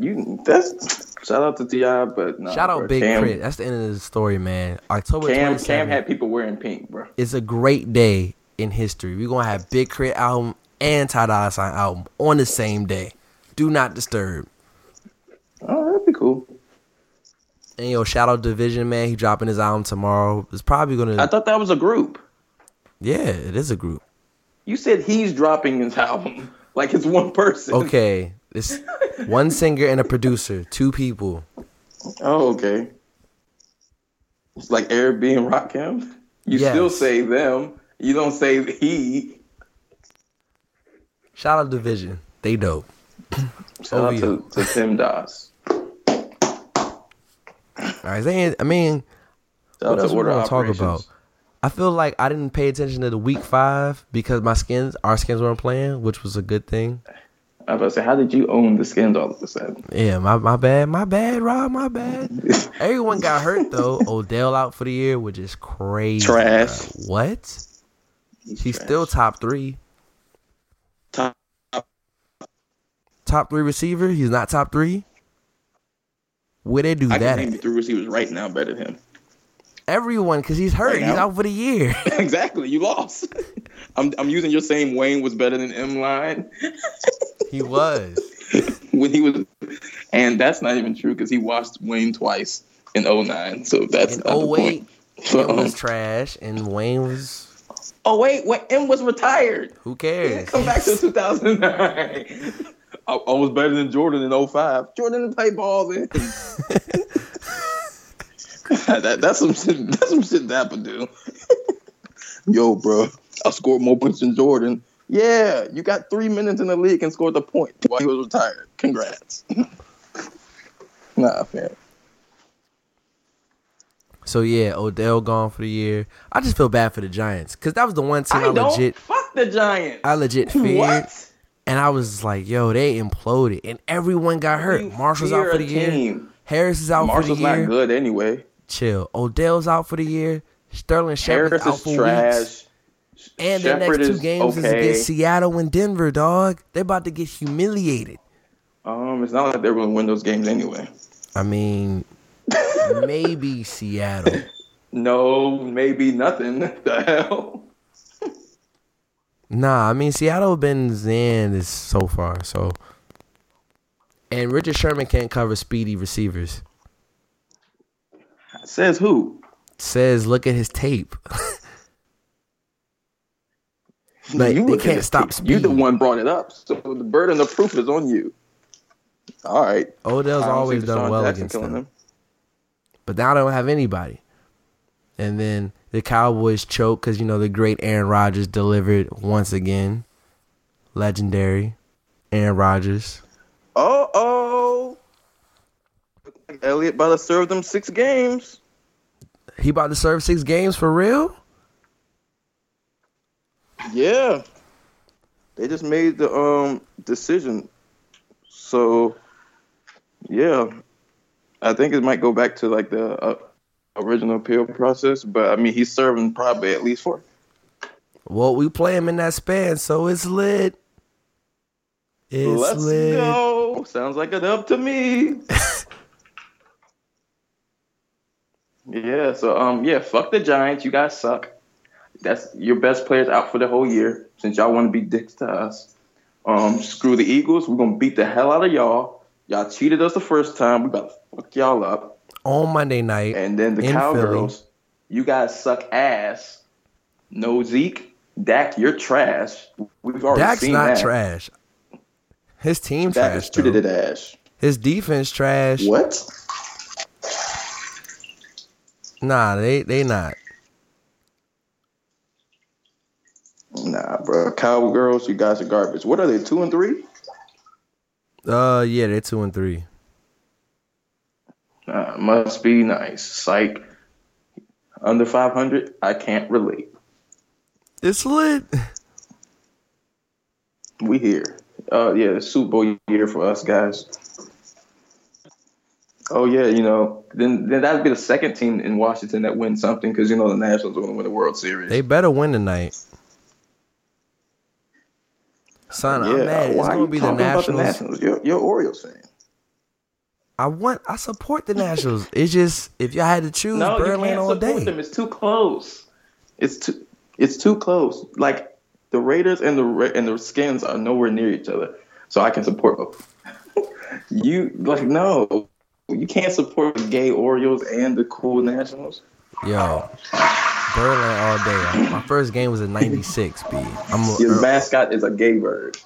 You that's shout out to T.I., but nah, Shout out bro. Big Cam, K.R.I.T. That's the end of the story, man. October Cam, 27th Cam had people wearing pink, bro. It's a great day in history. We're gonna have Big K.R.I.T album and Ty Dolla Sign album on the same day. Do not disturb. Oh, that'd be cool. And yo, shout out dvsn man. He dropping his album tomorrow. It's probably gonna. I thought that was a group. yeah, it is a group. You said he's dropping his album <laughs> like it's one person. Okay, it's one singer and a producer, two people. Oh, okay. It's like Eric B and Rakim. You Yes. still say them. You don't say he. Shout out dvsn. They dope. Shout out to, to Tim Doss. All right, I mean, Shout what else to we gonna talk about? I feel like I didn't pay attention to the week five because my skins, our skins weren't playing, which was a good thing. I was about to say, how did you own the skins all of a sudden? Yeah, my my bad, my bad, Rob, my bad. <laughs> Everyone got hurt though. Odell out for the year, which is crazy. Trash. bro. What? He's still top three. top. Top three receiver. He's not top three. Where they do I that? can name you At? three receivers right now better than him. Everyone, because he's hurt. Right he's out for the year. <laughs> exactly, you lost. <laughs> I'm I'm using your same Wayne was better than M line he was. <laughs> when he was, and that's not even true because he watched Wayne twice in 09. So that's In not the 08, point. it was um, trash, and Wayne was. Oh wait, wait, M was retired. Who cares? Come back to <laughs> 2009. I, I was better than Jordan in 05. Jordan didn't play ball then. <laughs> that, that's some shit. That's some shit Dapper do. Yo, bro, I scored more points than Jordan. Yeah, you got three minutes in the league and scored the point while he was retired. Congrats. <laughs> nah, fam. So yeah, Odell gone for the year. I just feel bad for the Giants because that was the one team I, I don't legit, fuck the Giants. I legit feared, what? and I was like, "Yo, they imploded," and everyone got hurt. You Marshall's out for the year. team. Harris is out Marshall's for the year. not good anyway. Chill. Odell's out for the year. Sterling Shepard's out is for trash. weeks. And the Shepard next two is games is okay. against Seattle and Denver, dog. They're about to get humiliated. Um, it's not like they're going to win those games anyway. I mean, maybe Seattle. <laughs> No, maybe nothing. <laughs> the hell? Nah, I mean Seattle been Zan this so far, so and Richard Sherman can't cover speedy receivers. Says who? Says look at his tape. <laughs> Like, they look at can't stop team. You the one brought it up, so the burden of proof is on you. All right. Odell's always done well Jackson against killing them. But now they don't have anybody. And then the Cowboys choke because, you know, the great Aaron Rodgers delivered once again. Legendary Aaron Rodgers. Uh oh. Elliott about to serve them six games. He about to serve six games for real? Yeah. They just made the um decision. So yeah. I think it might go back to like the uh, original appeal process, but I mean he's serving probably at least four. Well, we play him in that span, so it's lit. It's Let's lit. go. Sounds like it up to me. <laughs> yeah, so um yeah, fuck the Giants. You guys suck. That's your best players out for the whole year since y'all want to be dicks to us. Um, screw the Eagles. We're gonna beat the hell out of y'all. Y'all cheated us the first time. We about to fuck y'all up. On Monday night. And then the Cowgirls. You guys suck ass. No Zeke. Dak, you're trash. We've already seen that. Dak's seen not that. trash. His team Dak trash. is treated it. His defense trash. What? Nah, they they not. Nah, bro. Cowgirls, you guys are garbage. What are they? Two and three? Uh, yeah, they're two and three. Uh, must be nice. Psych. Under five hundred, I can't relate. It's lit. We here. Uh, yeah, Super Bowl year for us guys. Oh yeah, you know, then then that'd be the second team in Washington that wins something because you know the Nationals are going to win the World Series. They better win tonight. Son, I'm mad. It's why are gonna you be the talking about the Nationals. Nationals? You're, you're Orioles fan. I want I support the Nationals. It's just if y'all had to choose No, you Birdland can't all support day. them. It's too close. It's too. It's too close. Like the Raiders and the and the Skins are nowhere near each other, so I can support both. <laughs> you like no, you can't support the gay Orioles and the cool Nationals. Yo, Birdland all day. My first game was in '96. B. I'm a, Your mascot is a gay bird.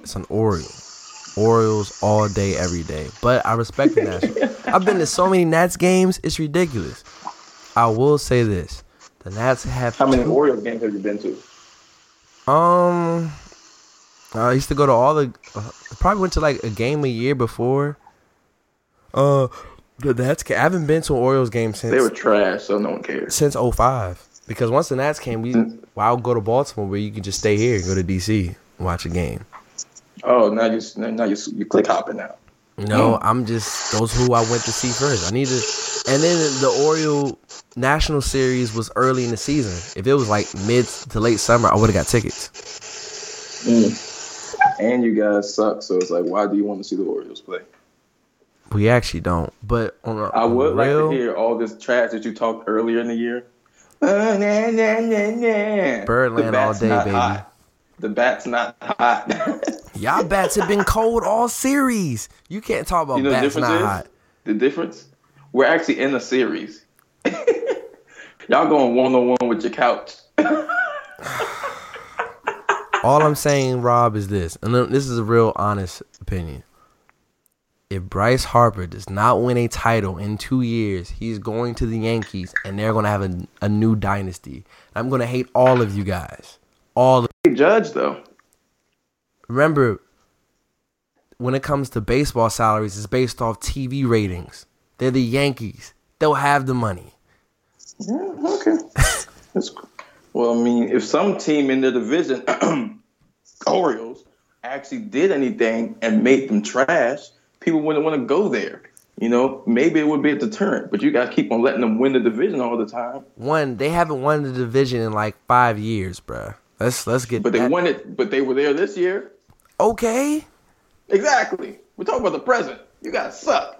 it's an Oriole. Orioles all day, every day. But I respect the Nationals. <laughs> I've been to so many Nats games, it's ridiculous. I will say this: the Nats have How many two- Orioles games have you been to? Um, I used to go to all the. Uh, probably went to like a game a year before. Uh, the Nats. I haven't been to an Orioles game since They were trash, so no one cares. since 05. Because once the Nats came, we well, I'll go to Baltimore where you can just stay here and go to DC and watch a game. Oh, now you now you you click hopping now. No, I'm just those who I went to see first. I need to, and then the Oriole National Series was early in the season. If it was like mid to late summer, I would have got tickets. Mm. And you guys suck, so it's like, why do you want to see the Orioles play? We actually don't. But on a, I would like to hear all this trash that you talked earlier in the year. Uh, nah, nah, nah. Birdland all day, baby. hot. The bat's not hot. <laughs> Y'all bats have been cold all series. You can't talk about you know the bats difference not is? hot. The difference? We're actually in a series. <laughs> Y'all going one on one with your couch. <sighs> All I'm saying, Rob, is this, and this is a real honest opinion. If Bryce Harper does not win a title in two years, he's going to the Yankees, and they're going to have a, a new dynasty. I'm going to hate all of you guys. All of, Judge though. remember, when it comes to baseball salaries, it's based off TV ratings. They're the Yankees. They'll have the money. Yeah, okay. <laughs> That's cool. Well, I mean, if some team in the division, <clears throat> Orioles, actually did anything and made them trash, people wouldn't want to go there. You know, maybe it would be a deterrent, but you guys keep on letting them win the division all the time. One, they haven't won the division in like five years, bruh. Let's let's get. But they that- won it, but they were there this year. Okay, Exactly. We're talking about the present. You guys suck.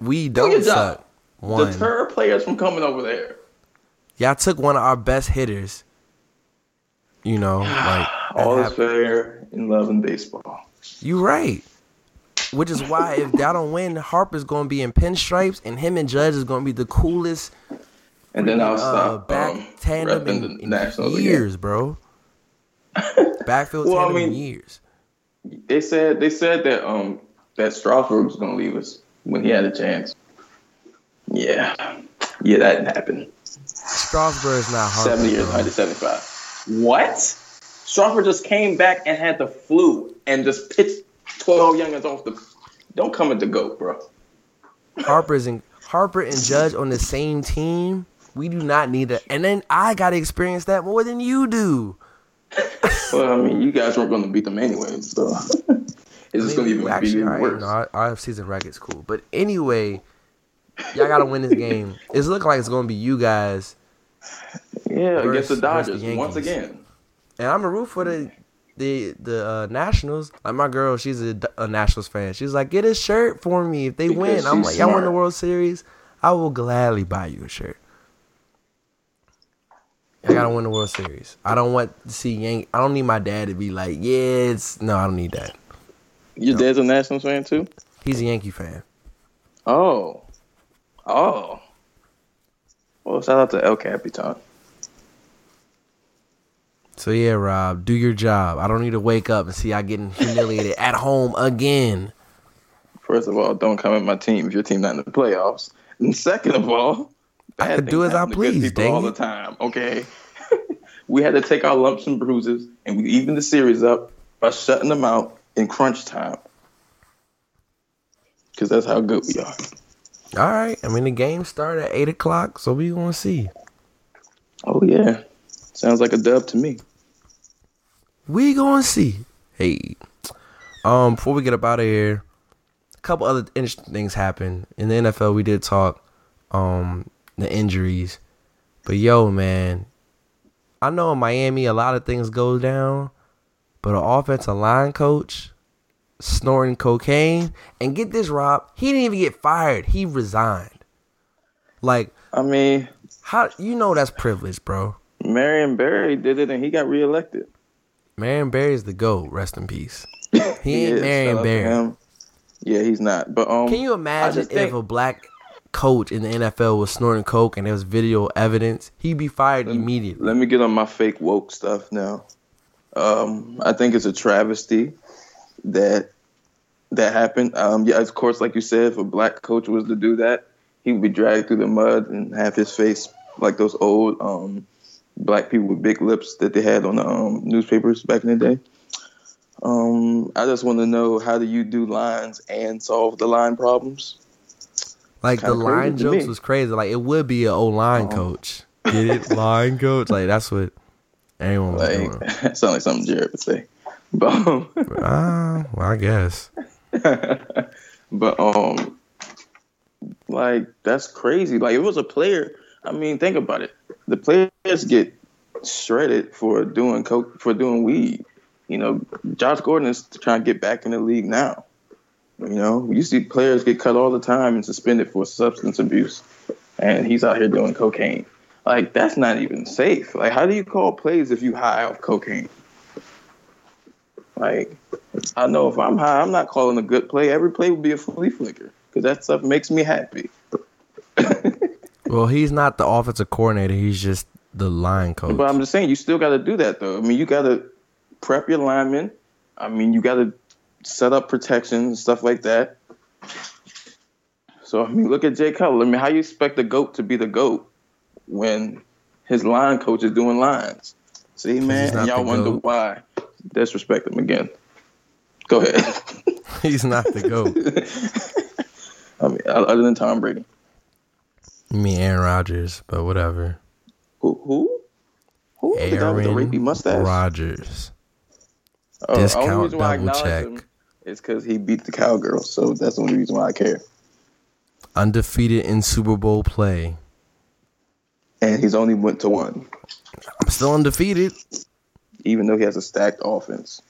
we Do don't your suck. One, Deter players from coming over there. y'all took one of our best hitters. You know, <sighs> like All is fair in love and baseball. you right. Which is why if y'all don't win, Harper's gonna be in pinstripes, and him and Judge is gonna be the coolest And then I'll uh, stop back um, tandem in, the in Nationals again. years, bro. <laughs> Backfield Well, I tandem in mean- years. They said they said that um that Strasburg was gonna leave us when he had a chance. Yeah, yeah, that didn't happen. Strasburg is not Harper. Seventy years, bro. 175. What? Strasburg just came back and had the flu and just pitched twelve youngins off the. Don't come at the goat, bro. Harper's and Harper and Judge on the same team. We do not need that. And then I got to experience that more than you do. <laughs> Well, I mean, you guys weren't gonna beat them anyway, so <laughs> it's just gonna even Actually, be right, worse. no, our, our season record's cool. But anyway, y'all got to win this game. It's looking like it's going to be you guys. yeah, against versus- the Dodgers the once again. And I'm a root for the the the uh, Nationals. Like my girl, she's a, a Nationals fan. She's like, get a shirt for me if they Because win. I'm like, y'all win the. World Series. I will gladly buy you a shirt. I gotta win the World Series. I don't want to see Yank. I don't need my dad to be like, yeah, it's no. I don't need that. Your dad's a Nationals fan too. He's a Yankee fan. Oh, oh. Well, shout out to El Capitan. So yeah, Rob, do your job. I don't need to wake up and see I getting humiliated at home again. First of all, don't come at my team if your team not in the playoffs. And second of all, I can do as I happen to good please, people all the time. Okay, <laughs> we had to take our lumps and bruises, and we evened the series up by shutting them out in crunch time. Because that's how good we are. All right. I mean, the game started at eight o'clock, so we gonna see. Oh yeah, sounds like a dub to me. We gonna see. Hey, um, before we get up out of here, a couple other interesting things happened in the NFL. We did talk, um, the injuries, but yo, man, I know in Miami a lot of things go down, but an offensive line coach snorting cocaine. And get this, Rob, he didn't even get fired. He resigned. Like, I mean, how you know that's privilege, bro? Marion Barry did it and he got reelected. Marion Barry's the GOAT, rest in peace. <laughs> He ain't Marion Barry. Yeah, he's not. But um, Can you imagine if think- a black coach in the NFL was snorting coke and there was video evidence? He'd be fired immediately. Let me get on my fake woke stuff now. Um, I think it's a travesty that that happened. Um, yeah, of course, like you said, if a black coach was to do that, he would be dragged through the mud and have his face like those old um, black people with big lips that they had on the um, newspapers back in the day. Um, I just want to know how do you do lines and solve the line problems? Like the kinda line jokes was crazy. Like it would be a O line Oh. coach. Get it? <laughs> line coach. Like that's what everyone was Like, doing. <laughs> it sounds like something Jared would say. <laughs> But um, Ah, well, I guess. but um, like that's crazy. Like it was a player, I mean, think about it. The players get shredded for doing coke for doing weed. You know, Josh Gordon is trying to get back in the league now. You know, you see players get cut all the time and suspended for substance abuse, and he's out here doing cocaine. Like that's not even safe. Like, how do you call plays if you high off cocaine? Like, I know if I'm high, I'm not calling a good play. Every play would be a flea flicker because that stuff makes me happy. <laughs> Well, he's not the offensive coordinator. He's just the line coach. But I'm just saying, you still got to do that though. I mean, you got to prep your linemen. I mean, you got to set up protection and stuff like that. So I mean, look at Jay Cutler. I mean, how you expect the goat to be the goat when his line coach is doing lines? See, man, and y'all wonder GOAT. why. Disrespect him again. Go ahead. <laughs> he's not the goat. <laughs> I mean, other than Tom Brady. You mean Aaron Rodgers, but whatever. Who? Who? Who? the guy with the rapey Aaron mustache. Rodgers. Oh, the only Discount reason why I acknowledge check. him is because he beat the cowgirls. So that's the only reason why I care. Undefeated in Super Bowl play. And he's only went to one, I'm still undefeated. even though he has a stacked offense.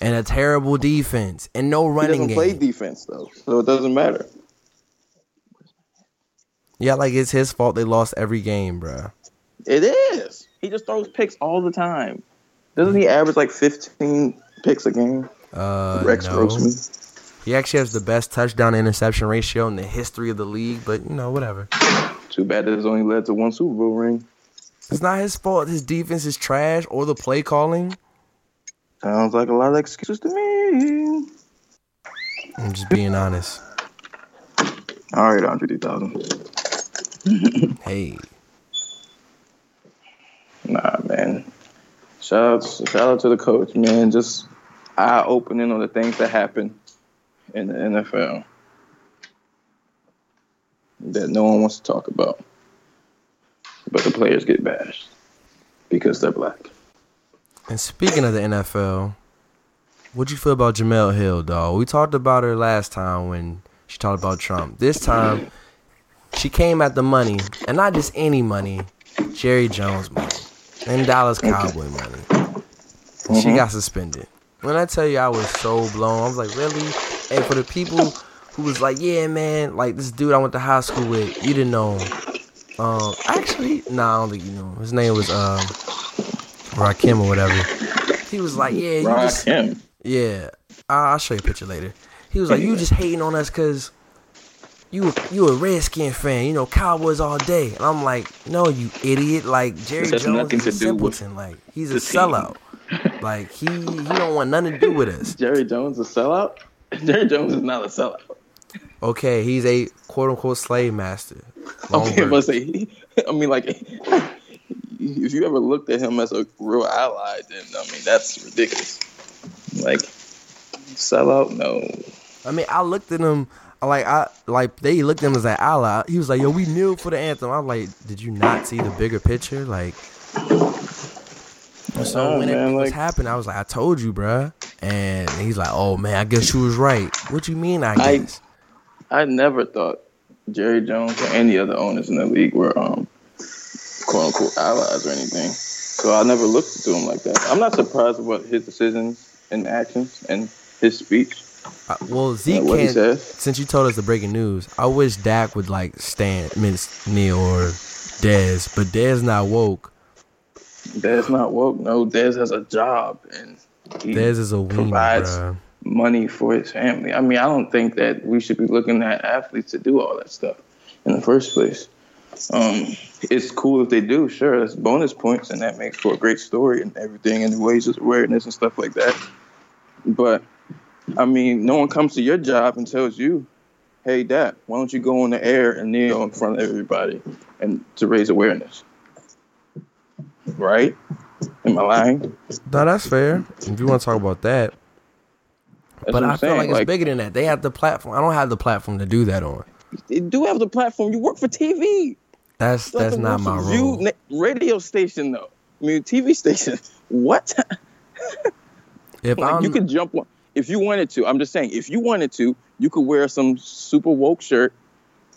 And a terrible defense. And no He running doesn't game. play defense though, so it doesn't matter. Yeah, like it's his fault they lost every game, bruh. It is. He just throws picks all the time. Doesn't he average like 15 picks a game? Uh, Rex no. Grossman. He actually has the best touchdown interception ratio in the history of the league, but you know, whatever. Too bad that it's only led to one Super Bowl ring. It's not his fault. His defense is trash or the play calling. Sounds like a lot of excuses to me. I'm just being honest. All right, Andre 3000. Hey, Nah, man. Shout out, shout out to the coach, man. Just eye opening on the things that happen in the NFL that no one wants to talk about, but the players get bashed because they're black. and speaking of the NFL, what'd you feel about Jemele Hill, dog? We talked about her last time when she talked about Trump. This time, she came at the money, and not just any money, Jerry Jones money and Dallas Cowboy money. She Mhm. got suspended. When I tell you I was so blown, I was like, really? And for the people who was like, yeah, man, like this dude I went to high school with, you didn't know him. Um, actually, nah, I don't think you know him. His name was um, Rakim or whatever. He was like, yeah, you Rock just, yeah. I'll I'll show you a picture later. He was like, you just hating on us because you you a Redskin fan, you know, Cowboys all day. And I'm like, no, you idiot. Like Jerry Jones nothing is a to with simpleton. Like he's a sellout. like he he don't want nothing to do with us. <laughs> Jerry Jones a sellout? <laughs> Jerry Jones is not a sellout. Okay, he's a quote unquote slave master. Long Okay, word. but say, he- <laughs> I mean, like, if you ever looked at him as a real ally, then I mean, that's ridiculous. Like, sellout? No. I mean, I looked at him like I like they looked at him as an ally. He was like, "Yo, we kneeled for the anthem." I'm like, "Did you not see the bigger picture?" Like, so Nah, when it man, was like- happening, I was like, "I told you, bruh. And he's like, "Oh man, I guess you was right." What you mean? I I- guess. I never thought Jerry Jones or any other owners in the league were um quote unquote allies or anything. So I never looked to him like that. I'm not surprised about his decisions and actions, and his speech. Uh, well, Zeke he can't. Since you told us the breaking news, I wish Dak would like stand Mince Neil or Dez, but Dez not woke. Dez not woke. No, Dez has a job and he Dez is a weenie, provides bruh. money for his family. I mean, I don't think that we should be looking at athletes to do all that stuff in the first place. Um, it's cool if they do, sure, that's bonus points, and that makes for a great story and everything, and raises awareness and stuff like that. But I mean, no one comes to your job and tells you, "Hey, Dad, why don't you go on the air and kneel in front of everybody and to raise awareness?" Right? Am I lying? No, that's fair. If you want to talk about that, That's but I'm feel saying. like it's bigger than that. They have the platform. I don't have the platform to do that on. You do have the platform. You work for TV. That's that's not my role. radio station though. I mean, TV station. <laughs> What? If like I'm, you could jump on if you wanted to. I'm just saying, if you wanted to, you could wear some super woke shirt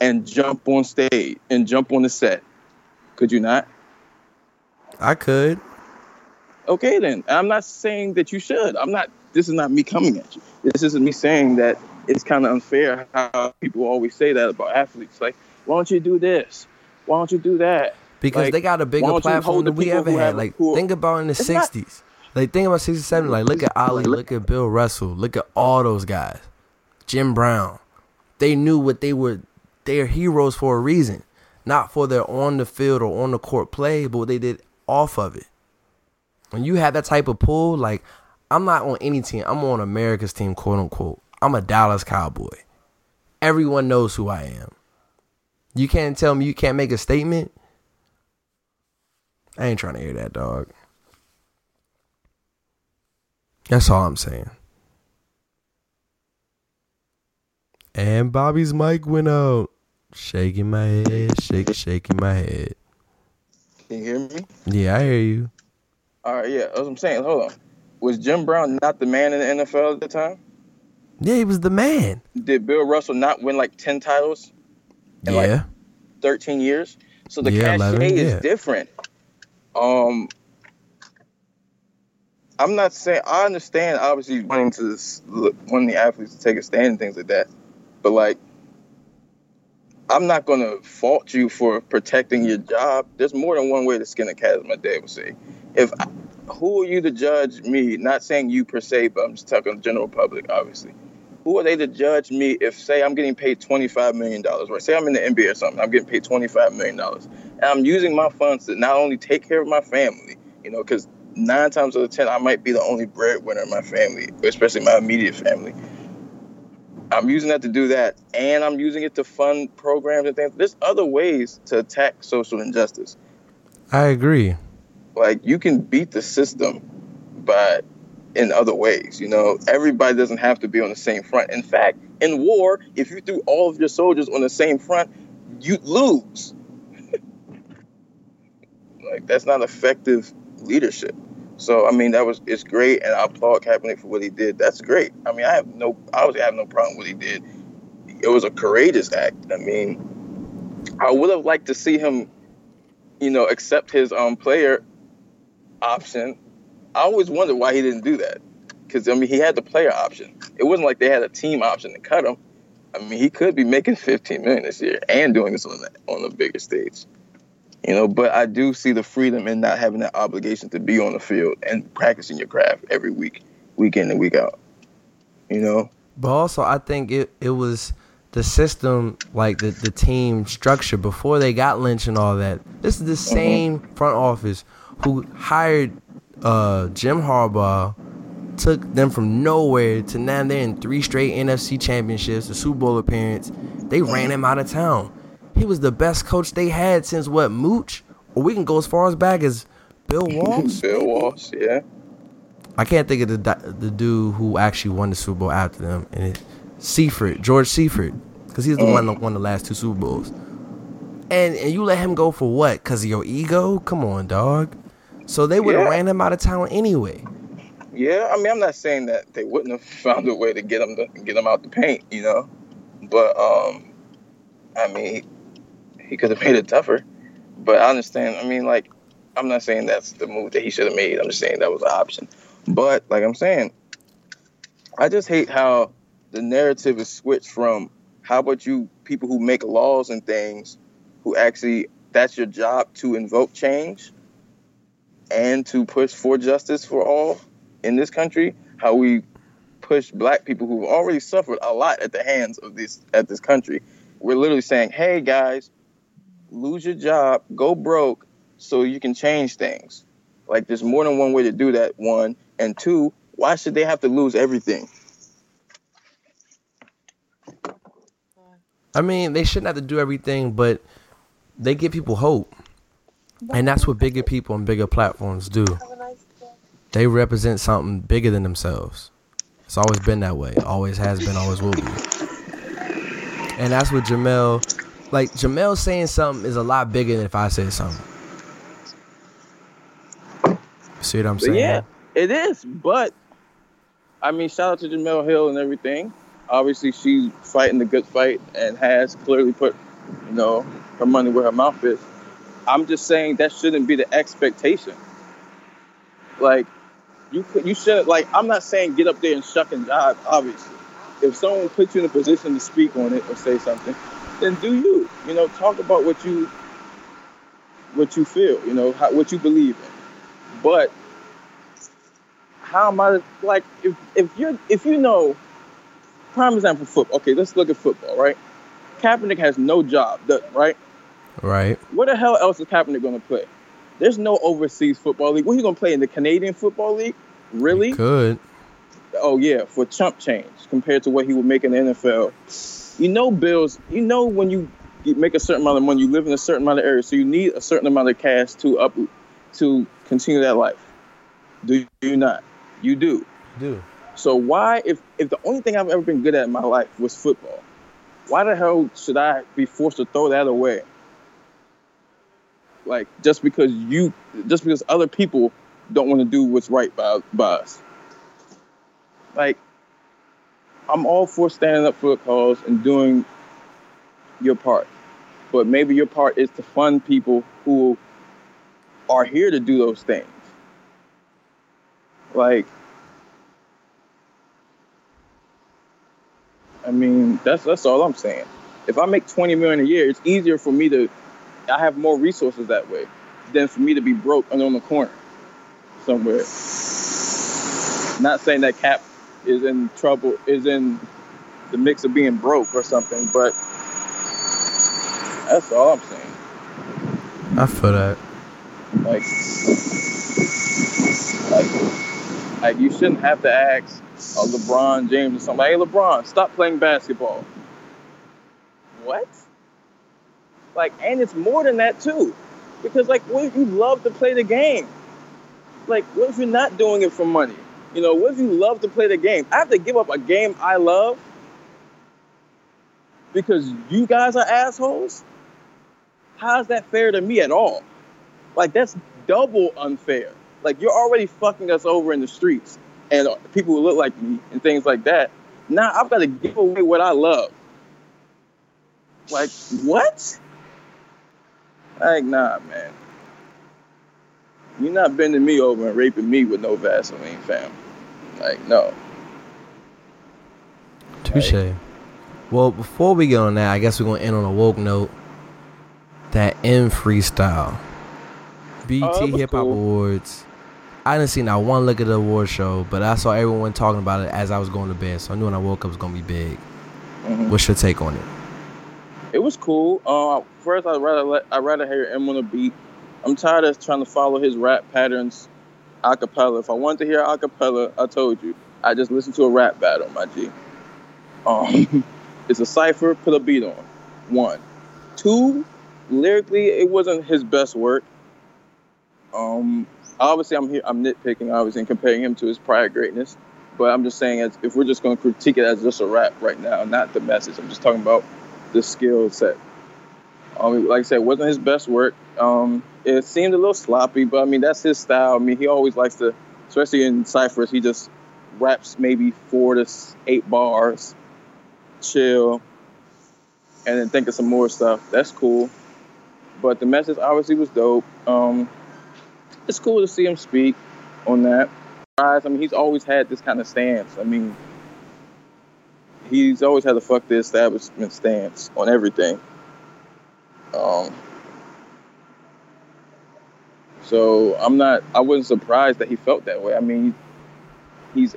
and jump on stage and jump on the set. Could you not? I could. Okay, then. I'm not saying that you should. I'm not. This is not me coming at you. This isn't me saying that it's kind of unfair how people always say that about athletes. Like, why don't you do this? Why don't you do that? Because Like, they got a bigger platform than we ever had. Like, think about in the It's not- '60s. Like, think about '67. Like, look at Ali, look at Bill Russell, look at all those guys. Jim Brown. They knew what they were. They're heroes for a reason, not for their on the field or on the court play, but what they did off of it. When you have that type of pull, like I'm not on any team. I'm on America's team, quote unquote. I'm a Dallas Cowboy. Everyone knows who I am. You can't tell me you can't make a statement. I ain't trying to hear that, dog. That's all I'm saying. And Bobby's mic went out. Shaking my head, shake, shaking my head. Can you hear me? Yeah, I hear you. All right, yeah. As I'm saying, hold on. Was Jim Brown not the man in the NFL at the time? Yeah, he was the man. Did Bill Russell not win like 10 titles in Yeah. like 13 years? So the Yeah, cachet 11, is yeah. different. Um, I'm not saying I understand obviously wanting to wanting the athletes to take a stand and things like that, but like I'm not gonna fault you for protecting your job. There's more than one way to skin a cat, as my dad would say. If who are you to judge me? Not saying you per se, but I'm just talking to the general public, obviously. Who are they to judge me if, say, I'm getting paid $25 million, right? Say I'm in the NBA or something, I'm getting paid $25 million. And I'm using my funds to not only take care of my family, you know, because nine times out of 10, I might be the only breadwinner in my family, especially my immediate family. I'm using that to do that, and I'm using it to fund programs and things. There's other ways to attack social injustice I agree. like you can beat the system but in other ways you know everybody doesn't have to be on the same front in fact in war if you threw all of your soldiers on the same front you lose <laughs> like that's not effective leadership so i mean that was it's great and i applaud Kaepernick for what he did that's great i mean i have no obviously i have no problem with what he did it was a courageous act i mean i would have liked to see him you know accept his um player option. I always wondered why he didn't do that. Because, I mean, he had the player option. It wasn't like they had a team option to cut him. I mean, he could be making 15 million this year and doing this on the, on the bigger stage. You know, but I do see the freedom in not having that obligation to be on the field and practicing your craft every week, week in and week out. You know? But also, I think it, it was the system, like the, the team structure before they got Lynch and all that. This is the same front office who hired uh, Jim Harbaugh, took them from nowhere to now they're in three straight NFC championships, the Super Bowl appearance. They ran him out of town. He was the best coach they had since what, Mooch? Or we can go as far as back as Bill <laughs> Walsh. Bill Walsh, yeah. I can't think of the the dude who actually won the Super Bowl after them, and it, Seifert, George Seifert, because he's the one that won the last two Super Bowls. And and you let him go for what? Cause of your ego? Come on, dog. So they would have Yeah. ran him out of town anyway. Yeah, I mean, I'm not saying that they wouldn't have <laughs> found a way to get him to get him out the paint, you know, but um, I mean, he, could have made it tougher. But I understand. I mean, like, I'm not saying that's the move that he should have made. I'm just saying that was an option. But like I'm saying, I just hate how the narrative is switched from how about you people who make laws and things who actually that's your job to invoke change and to push for justice for all in this country how we push black people who've already suffered a lot at the hands of this at this country we're literally saying hey guys lose your job go broke so you can change things like there's more than one way to do that one and two why should they have to lose everything I mean, they shouldn't have to do everything, but they give people hope. And that's what bigger people and bigger platforms do. They represent something bigger than themselves. It's always been that way. Always has been, always will be. And that's what Jemele, like, Jemele saying something is a lot bigger than if I said something. See what I'm But saying? yeah, it is. But I mean, shout out to Jemele Hill and everything. Obviously, she's fighting the good fight and has clearly put, you know, her money where her mouth is. I'm just saying that shouldn't be the expectation. Like, you could, you should like. I'm not saying get up there and shuck and jive. Obviously, if someone puts you in a position to speak on it or say something, then do you. You know, talk about what you what you feel. You know, how, what you believe in. But how am I like if if you if you know prime example football. Okay, let's look at football, right? Kaepernick has no job, right? Right. Where the hell else is Kaepernick going to play? There's no overseas football league. What are you going to play in the Canadian football league? Really? Could. Oh yeah, for chump change compared to what he would make in the NFL. You know, Bills. You know when you make a certain amount of money, you live in a certain amount of area, so you need a certain amount of cash to up to continue that life. Do you not? You do. Do. So why, if if the only thing I've ever been good at in my life was football, why the hell should I be forced to throw that away? Like just because you, just because other people don't want to do what's right by by us. Like, I'm all for standing up for a cause and doing your part, but maybe your part is to fund people who are here to do those things. Like, I mean, that's that's all I'm saying. If I make 20 million a year, it's easier for me to I have more resources that way than for me to be broke and on the corner somewhere. Not saying that Cap is in trouble, is in the mix of being broke or something, but that's all I'm saying. I feel that. Like, like, like you shouldn't have to ask a LeBron James or something. Hey, LeBron, stop playing basketball. What? Like, and it's more than that too, because like, what if you love to play the game? Like, what if you're not doing it for money? You know, what if you love to play the game? I have to give up a game I love because you guys are assholes. How's that fair to me at all? Like that's double unfair. Like you're already fucking us over in the streets and people who look like me and things like that. Now I've got to give away what I love. Like what? Like nah, man. You're not bending me over and raping me with no Vaseline, fam. Like no. Touche. Well, before we get on that, I guess we're gonna end on a woke note. That M freestyle, BT Oh, Hip Hop cool. Awards. I didn't see not one look at the award show, but I saw everyone talking about it as I was going to bed, so I knew when I woke up it was gonna be big. Mhm. What's your take on it? It was cool. Uh, first, I'd rather let, I'd rather hear him on a beat. I'm tired of trying to follow his rap patterns, a cappella. If I wanted to hear a cappella, I told you, I just listen to a rap battle, my G. Um, <laughs> it's a cipher. Put a beat on. One, two. Lyrically, it wasn't his best work. Um, obviously, I'm here. I'm nitpicking, obviously, and comparing him to his prior greatness. But I'm just saying, as, if we're just going to critique it as just a rap right now, not the message. I'm just talking about the skill set. Um, like I said, it wasn't his best work. Um, it seemed a little sloppy, but I mean that's his style. I mean he always likes to, especially in ciphers, he just raps maybe four to eight bars, chill, and then think of some more stuff. That's cool. But the message obviously was dope. Um, it's cool to see him speak on that. I mean, he's always had this kind of stance. I mean, he's always had a fuck the establishment stance on everything. Um, so I'm not. I wasn't surprised that he felt that way. I mean, he's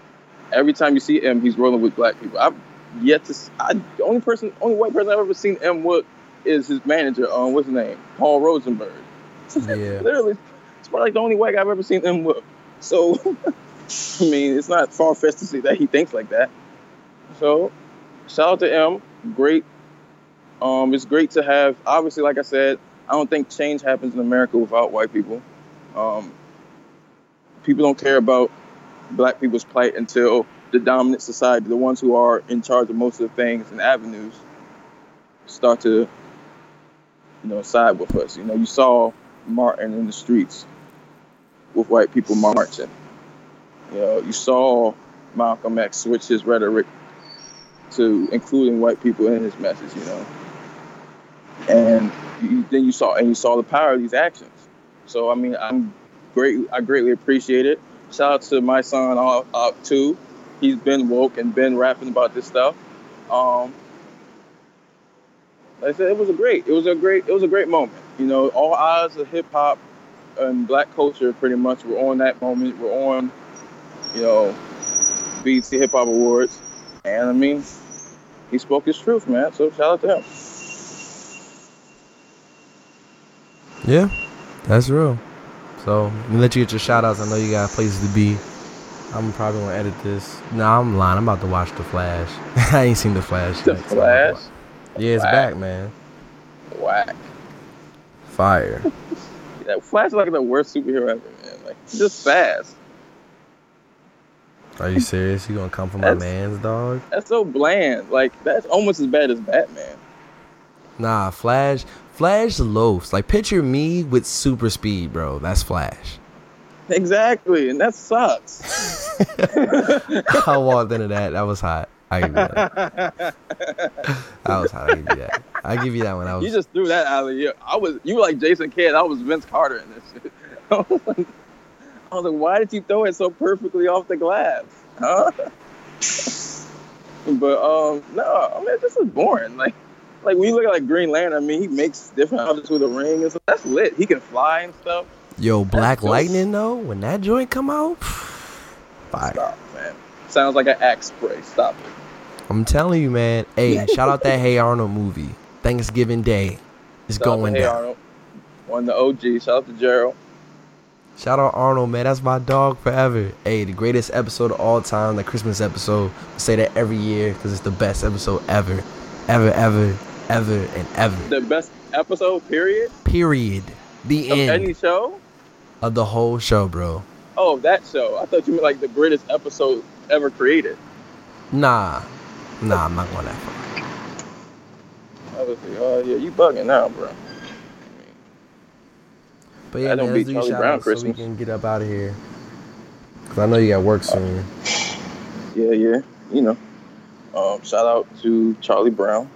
every time you see him, he's rolling with black people. I've yet to. I, the only person, only white person I've ever seen Em with is his manager. Um, what's his name? Paul Rosenberg. Yeah. <laughs> Literally, it's probably like the only white guy I've ever seen Em with. So, <laughs> I mean, it's not far fetched to see that he thinks like that. So, shout out to Em. Great. Um, it's great to have. Obviously, like I said, I don't think change happens in America without white people. Um, people don't care about black people's plight until the dominant society, the ones who are in charge of most of the things and avenues, start to, you know, side with us. You know, you saw Martin in the streets with white people marching. You know, you saw Malcolm X switch his rhetoric to including white people in his message. You know, and you, then you saw and you saw the power of these actions. So I mean, I'm great. I greatly appreciate it. Shout out to my son uh, uh, too. He's been woke and been rapping about this stuff. Um, like I said, it was a great. It was a great. It was a great moment. You know, all eyes of hip hop and black culture pretty much were on that moment. We're on, you know, BET Hip Hop Awards, and I mean, he spoke his truth, man. So shout out to him. Yeah, that's real. So let me let you get your shout outs. I know you got places to be. I'm probably gonna edit this. Nah, I'm lying. I'm about to watch The Flash. <laughs> I ain't seen The Flash. The yet, so I'm about to Flash, watch- Yeah, it's Whack. back, man. whack. Fire. <laughs> That Flash is like the worst superhero ever, man. Like just fast. Are you serious? You gonna come for my man's dog? That's so bland. Like that's almost as bad as Batman. Nah, Flash. Flash loafs. Like picture me with super speed, bro. That's Flash. Exactly, and that sucks. <laughs> <laughs> I walked into that. That was hot. I give you that. That was hot. I give you that. I give you that one. I was. you just threw that out of you. I was you were like Jason Kidd. I was Vince Carter in this shit. <laughs> I was like, I was like, why did you throw it so perfectly off the glass? Huh? but um, no, I mean this is boring. Like, like when you look at like Green Lantern, I mean he makes different objects with a ring and stuff. That's lit. He can fly and stuff. Yo, Black. Lightning though. When that joint come out, fire. Stop, man. Sounds like an axe spray. Stop it. I'm telling you, man. Hey, <laughs> shout out that Hey Arnold movie. Thanksgiving Day is Shout going Hey down. Arnold. One the OG. Shout out to Gerald. Shout out Arnold, man. That's my dog forever. Hey, the greatest episode of all time, the Christmas episode. I say that every year because it's the best episode ever, ever, ever, ever, and ever. The best episode, period, Period. The of end any show. of the whole show, bro. Oh, that show. I thought you meant like the greatest episode ever created. Nah, nah, I'm not going that far. I was like, oh yeah, you bugging now, bro. But yeah, don't man, let's do Charlie Brown outs so we Christmas. can get up out of here. Cause I know you got work soon. Yeah, yeah. You know. Um, shout out to Charlie Brown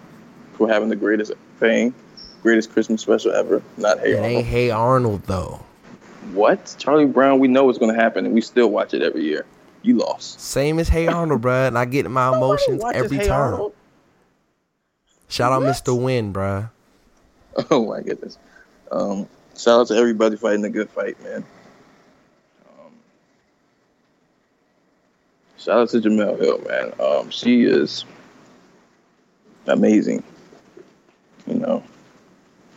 for having the greatest thing, greatest Christmas special ever. Not Hey It Arnold. ain't Hey Arnold though. What? Charlie Brown, we know it's gonna happen and we still watch it every year. You lost. Same as Hey Arnold, bruh, and I get my emotions every Hey time. Arnold. Shout out What? Mr. Win, bruh. <laughs> Oh my goodness. Um, shout out to everybody fighting a good fight, man. Um, shout out to Jemele Hill, man. Um, she is amazing. You know,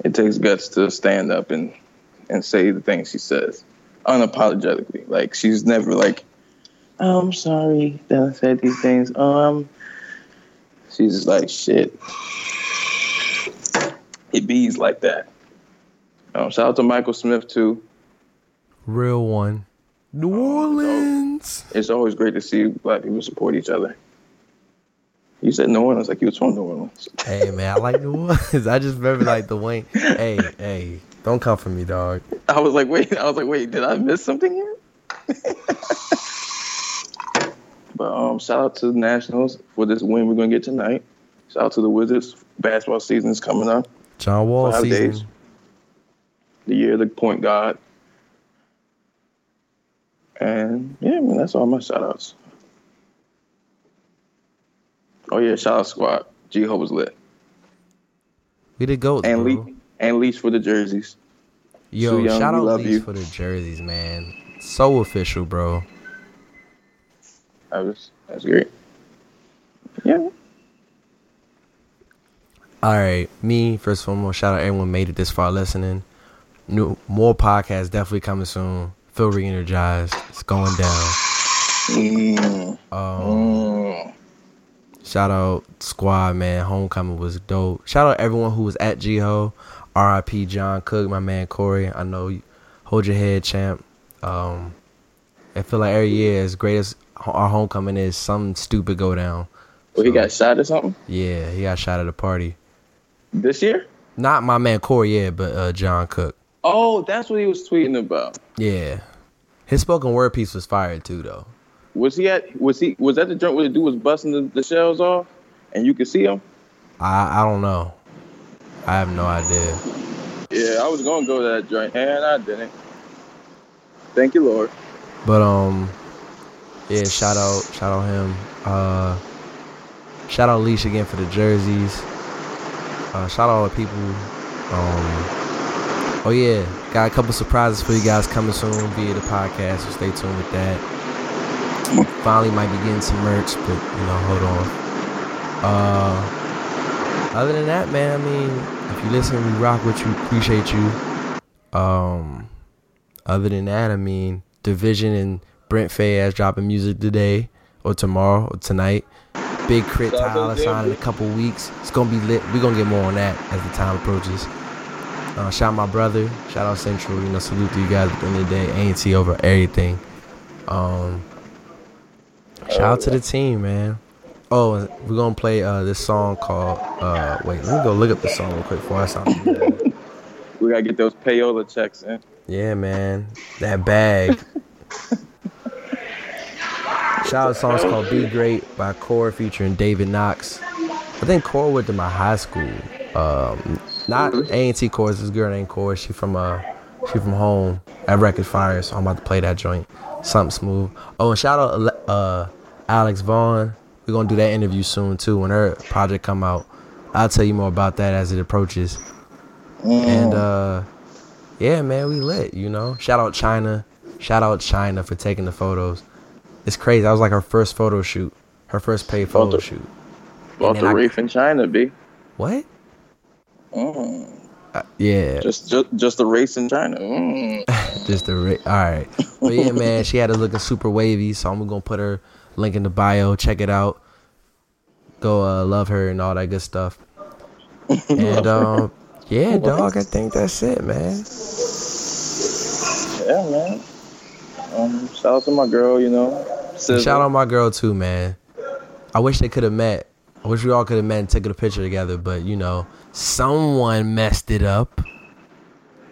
it takes guts to stand up and and say the things she says unapologetically. Like she's never like, oh, I'm sorry that I said these things. Um, she's just like shit. It bees like that. Um, shout out to Michael Smith too. Real one. New Orleans. It's always great to see black people support each other. You said New Orleans like you was from New Orleans. Hey man, I like New Orleans. <laughs> I just remember like the Wayne. Hey, hey, don't come for me, dog. I was like, wait, I was like, wait, did I miss something here? <laughs> but um, shout out to the Nationals for this win we're gonna get tonight. Shout out to the Wizards. Basketball season is coming up. John Wall Five season. days. The year of the point guard. And yeah, man, that's all my shout outs. Oh yeah, shout out squad. GHOE was lit. We did goats, And bro. And Leash for the jerseys. Yo, Young, shout out love Leafs for the jerseys, man. So official, bro. That was that's great. Yeah. All right, me first and foremost. Shout out everyone made it this far listening. New more podcasts definitely coming soon. Feel re-energized. It's going down. Mm, Um, mm. Shout out squad man. Homecoming was dope. Shout out everyone who was at GHOE. R.I.P. John Cook, my man Corey. I know you hold your head, champ. Um, I feel like every year, as great as our homecoming is, something stupid go down. Well, he got shot or something yeah, he got shot at a party. this year. Not my man Corey, yeah, but uh, John Cook. Oh, that's what he was tweeting about. Yeah, his spoken word piece was fired too, though. Was he at? Was he? Was that the joint where the dude was busting the, the shells off, and you could see him? I I don't know. I have no idea. Yeah, I was gonna go to that joint, and I didn't. Thank you, Lord. But um, yeah, shout out, shout out him. Uh, shout out Leash again for the jerseys. Uh, shout out all the people. Um, oh yeah, got a couple surprises for you guys coming soon via the podcast, so stay tuned with that. Finally, might be getting some merch, but you know, hold on. Uh, other than that, man, I mean, if you listen, we rock with you, appreciate you. Um, other than that, I mean, dvsn and Brent Faiyaz dropping music today or tomorrow or tonight. Big K.R.I.T Shout out to Tyler them, in a couple weeks. It's gonna be lit. We're gonna get more on that as the time approaches. Uh, shout out my brother. Shout out Central. You know, salute to you guys at the end of the day. A&T over everything. Um, shout out to the team, man. Oh, we're gonna play uh, this song called. Uh, wait, let me go look up the song real quick before I sound. <laughs> We gotta get those payola checks in. Yeah, man. That bag. <laughs> Shout out song's called Be Great by Core featuring David Knox. I think Core went to my high school. Um, not A&T Core, this girl named Core. She from uh she from home at Record Fire, so I'm about to play that joint. Something smooth. Oh, and shout out uh Alex Vaughn. We're gonna do that interview soon too when her project come out. I'll tell you more about that as it approaches. And uh yeah, man, we lit, you know. Shout out Chynna. Shout out Chynna for taking the photos. It's crazy. That was like her first photo shoot. Her first paid photo shoot. Bought the I- reef in China, B. What? Mm. Uh, yeah, Just, just, just a race in China. Mm. <laughs> just the race. all right. But yeah, <laughs> man, she had it looking super wavy, so I'm gonna put her link in the bio. Check it out. Go uh, love her and all that good stuff. <laughs> And um, yeah, dog, I think that's it, man. Yeah, man. Um, shout out to my girl, you know. And shout out to my girl too, man. I wish they could have met. I wish we all could have met and taken a picture together, but you know, someone messed it up.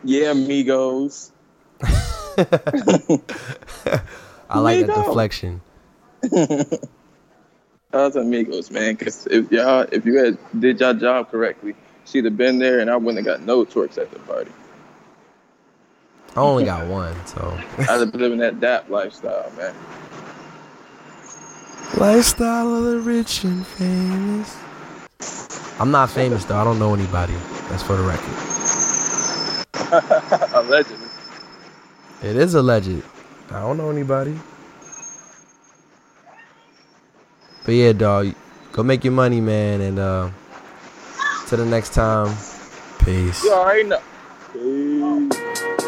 Yeah, amigos. <laughs> I like that deflection. <laughs> To amigos, man. Cause if y'all, if you had did your job correctly, she'd have been there, and I wouldn't have got no twerks at the party. I only got one, so I'd have been living that dap lifestyle, man. Lifestyle of the rich and famous. I'm not famous though. I don't know anybody. That's for the record. <laughs> Allegedly. It is alleged. I don't know anybody. But yeah, dog, go make your money, man, and uh, till the next time, peace. You already know. Peace.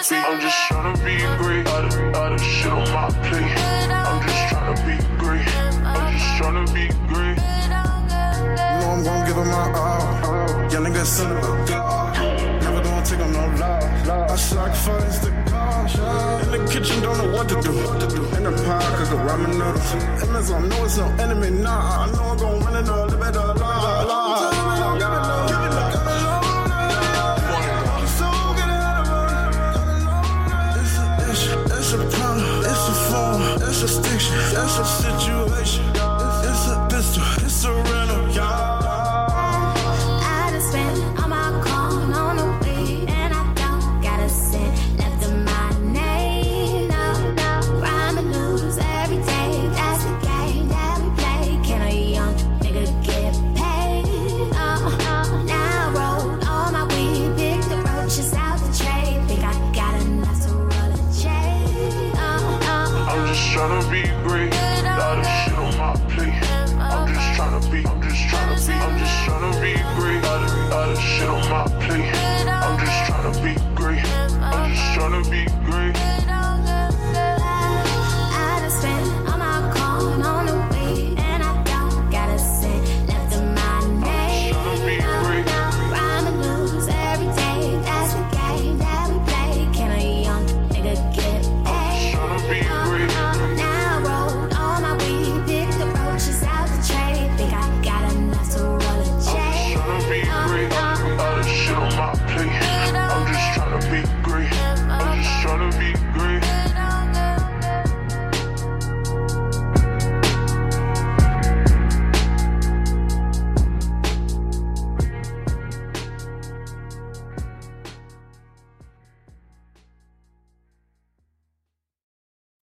Just I'm just tryna be great. Lot of shit on my plate. I'm just tryna be great. I'm just tryna be great. You know I'm gon' give him my all. Young nigga son of a god. Never gonna take him no love. I sacrifice the God. In the kitchen, don't know what to do. In the pot, cook a ramen noodles. I know it's no enemy. Nah, I know I'm gon' win it it all. A a situation.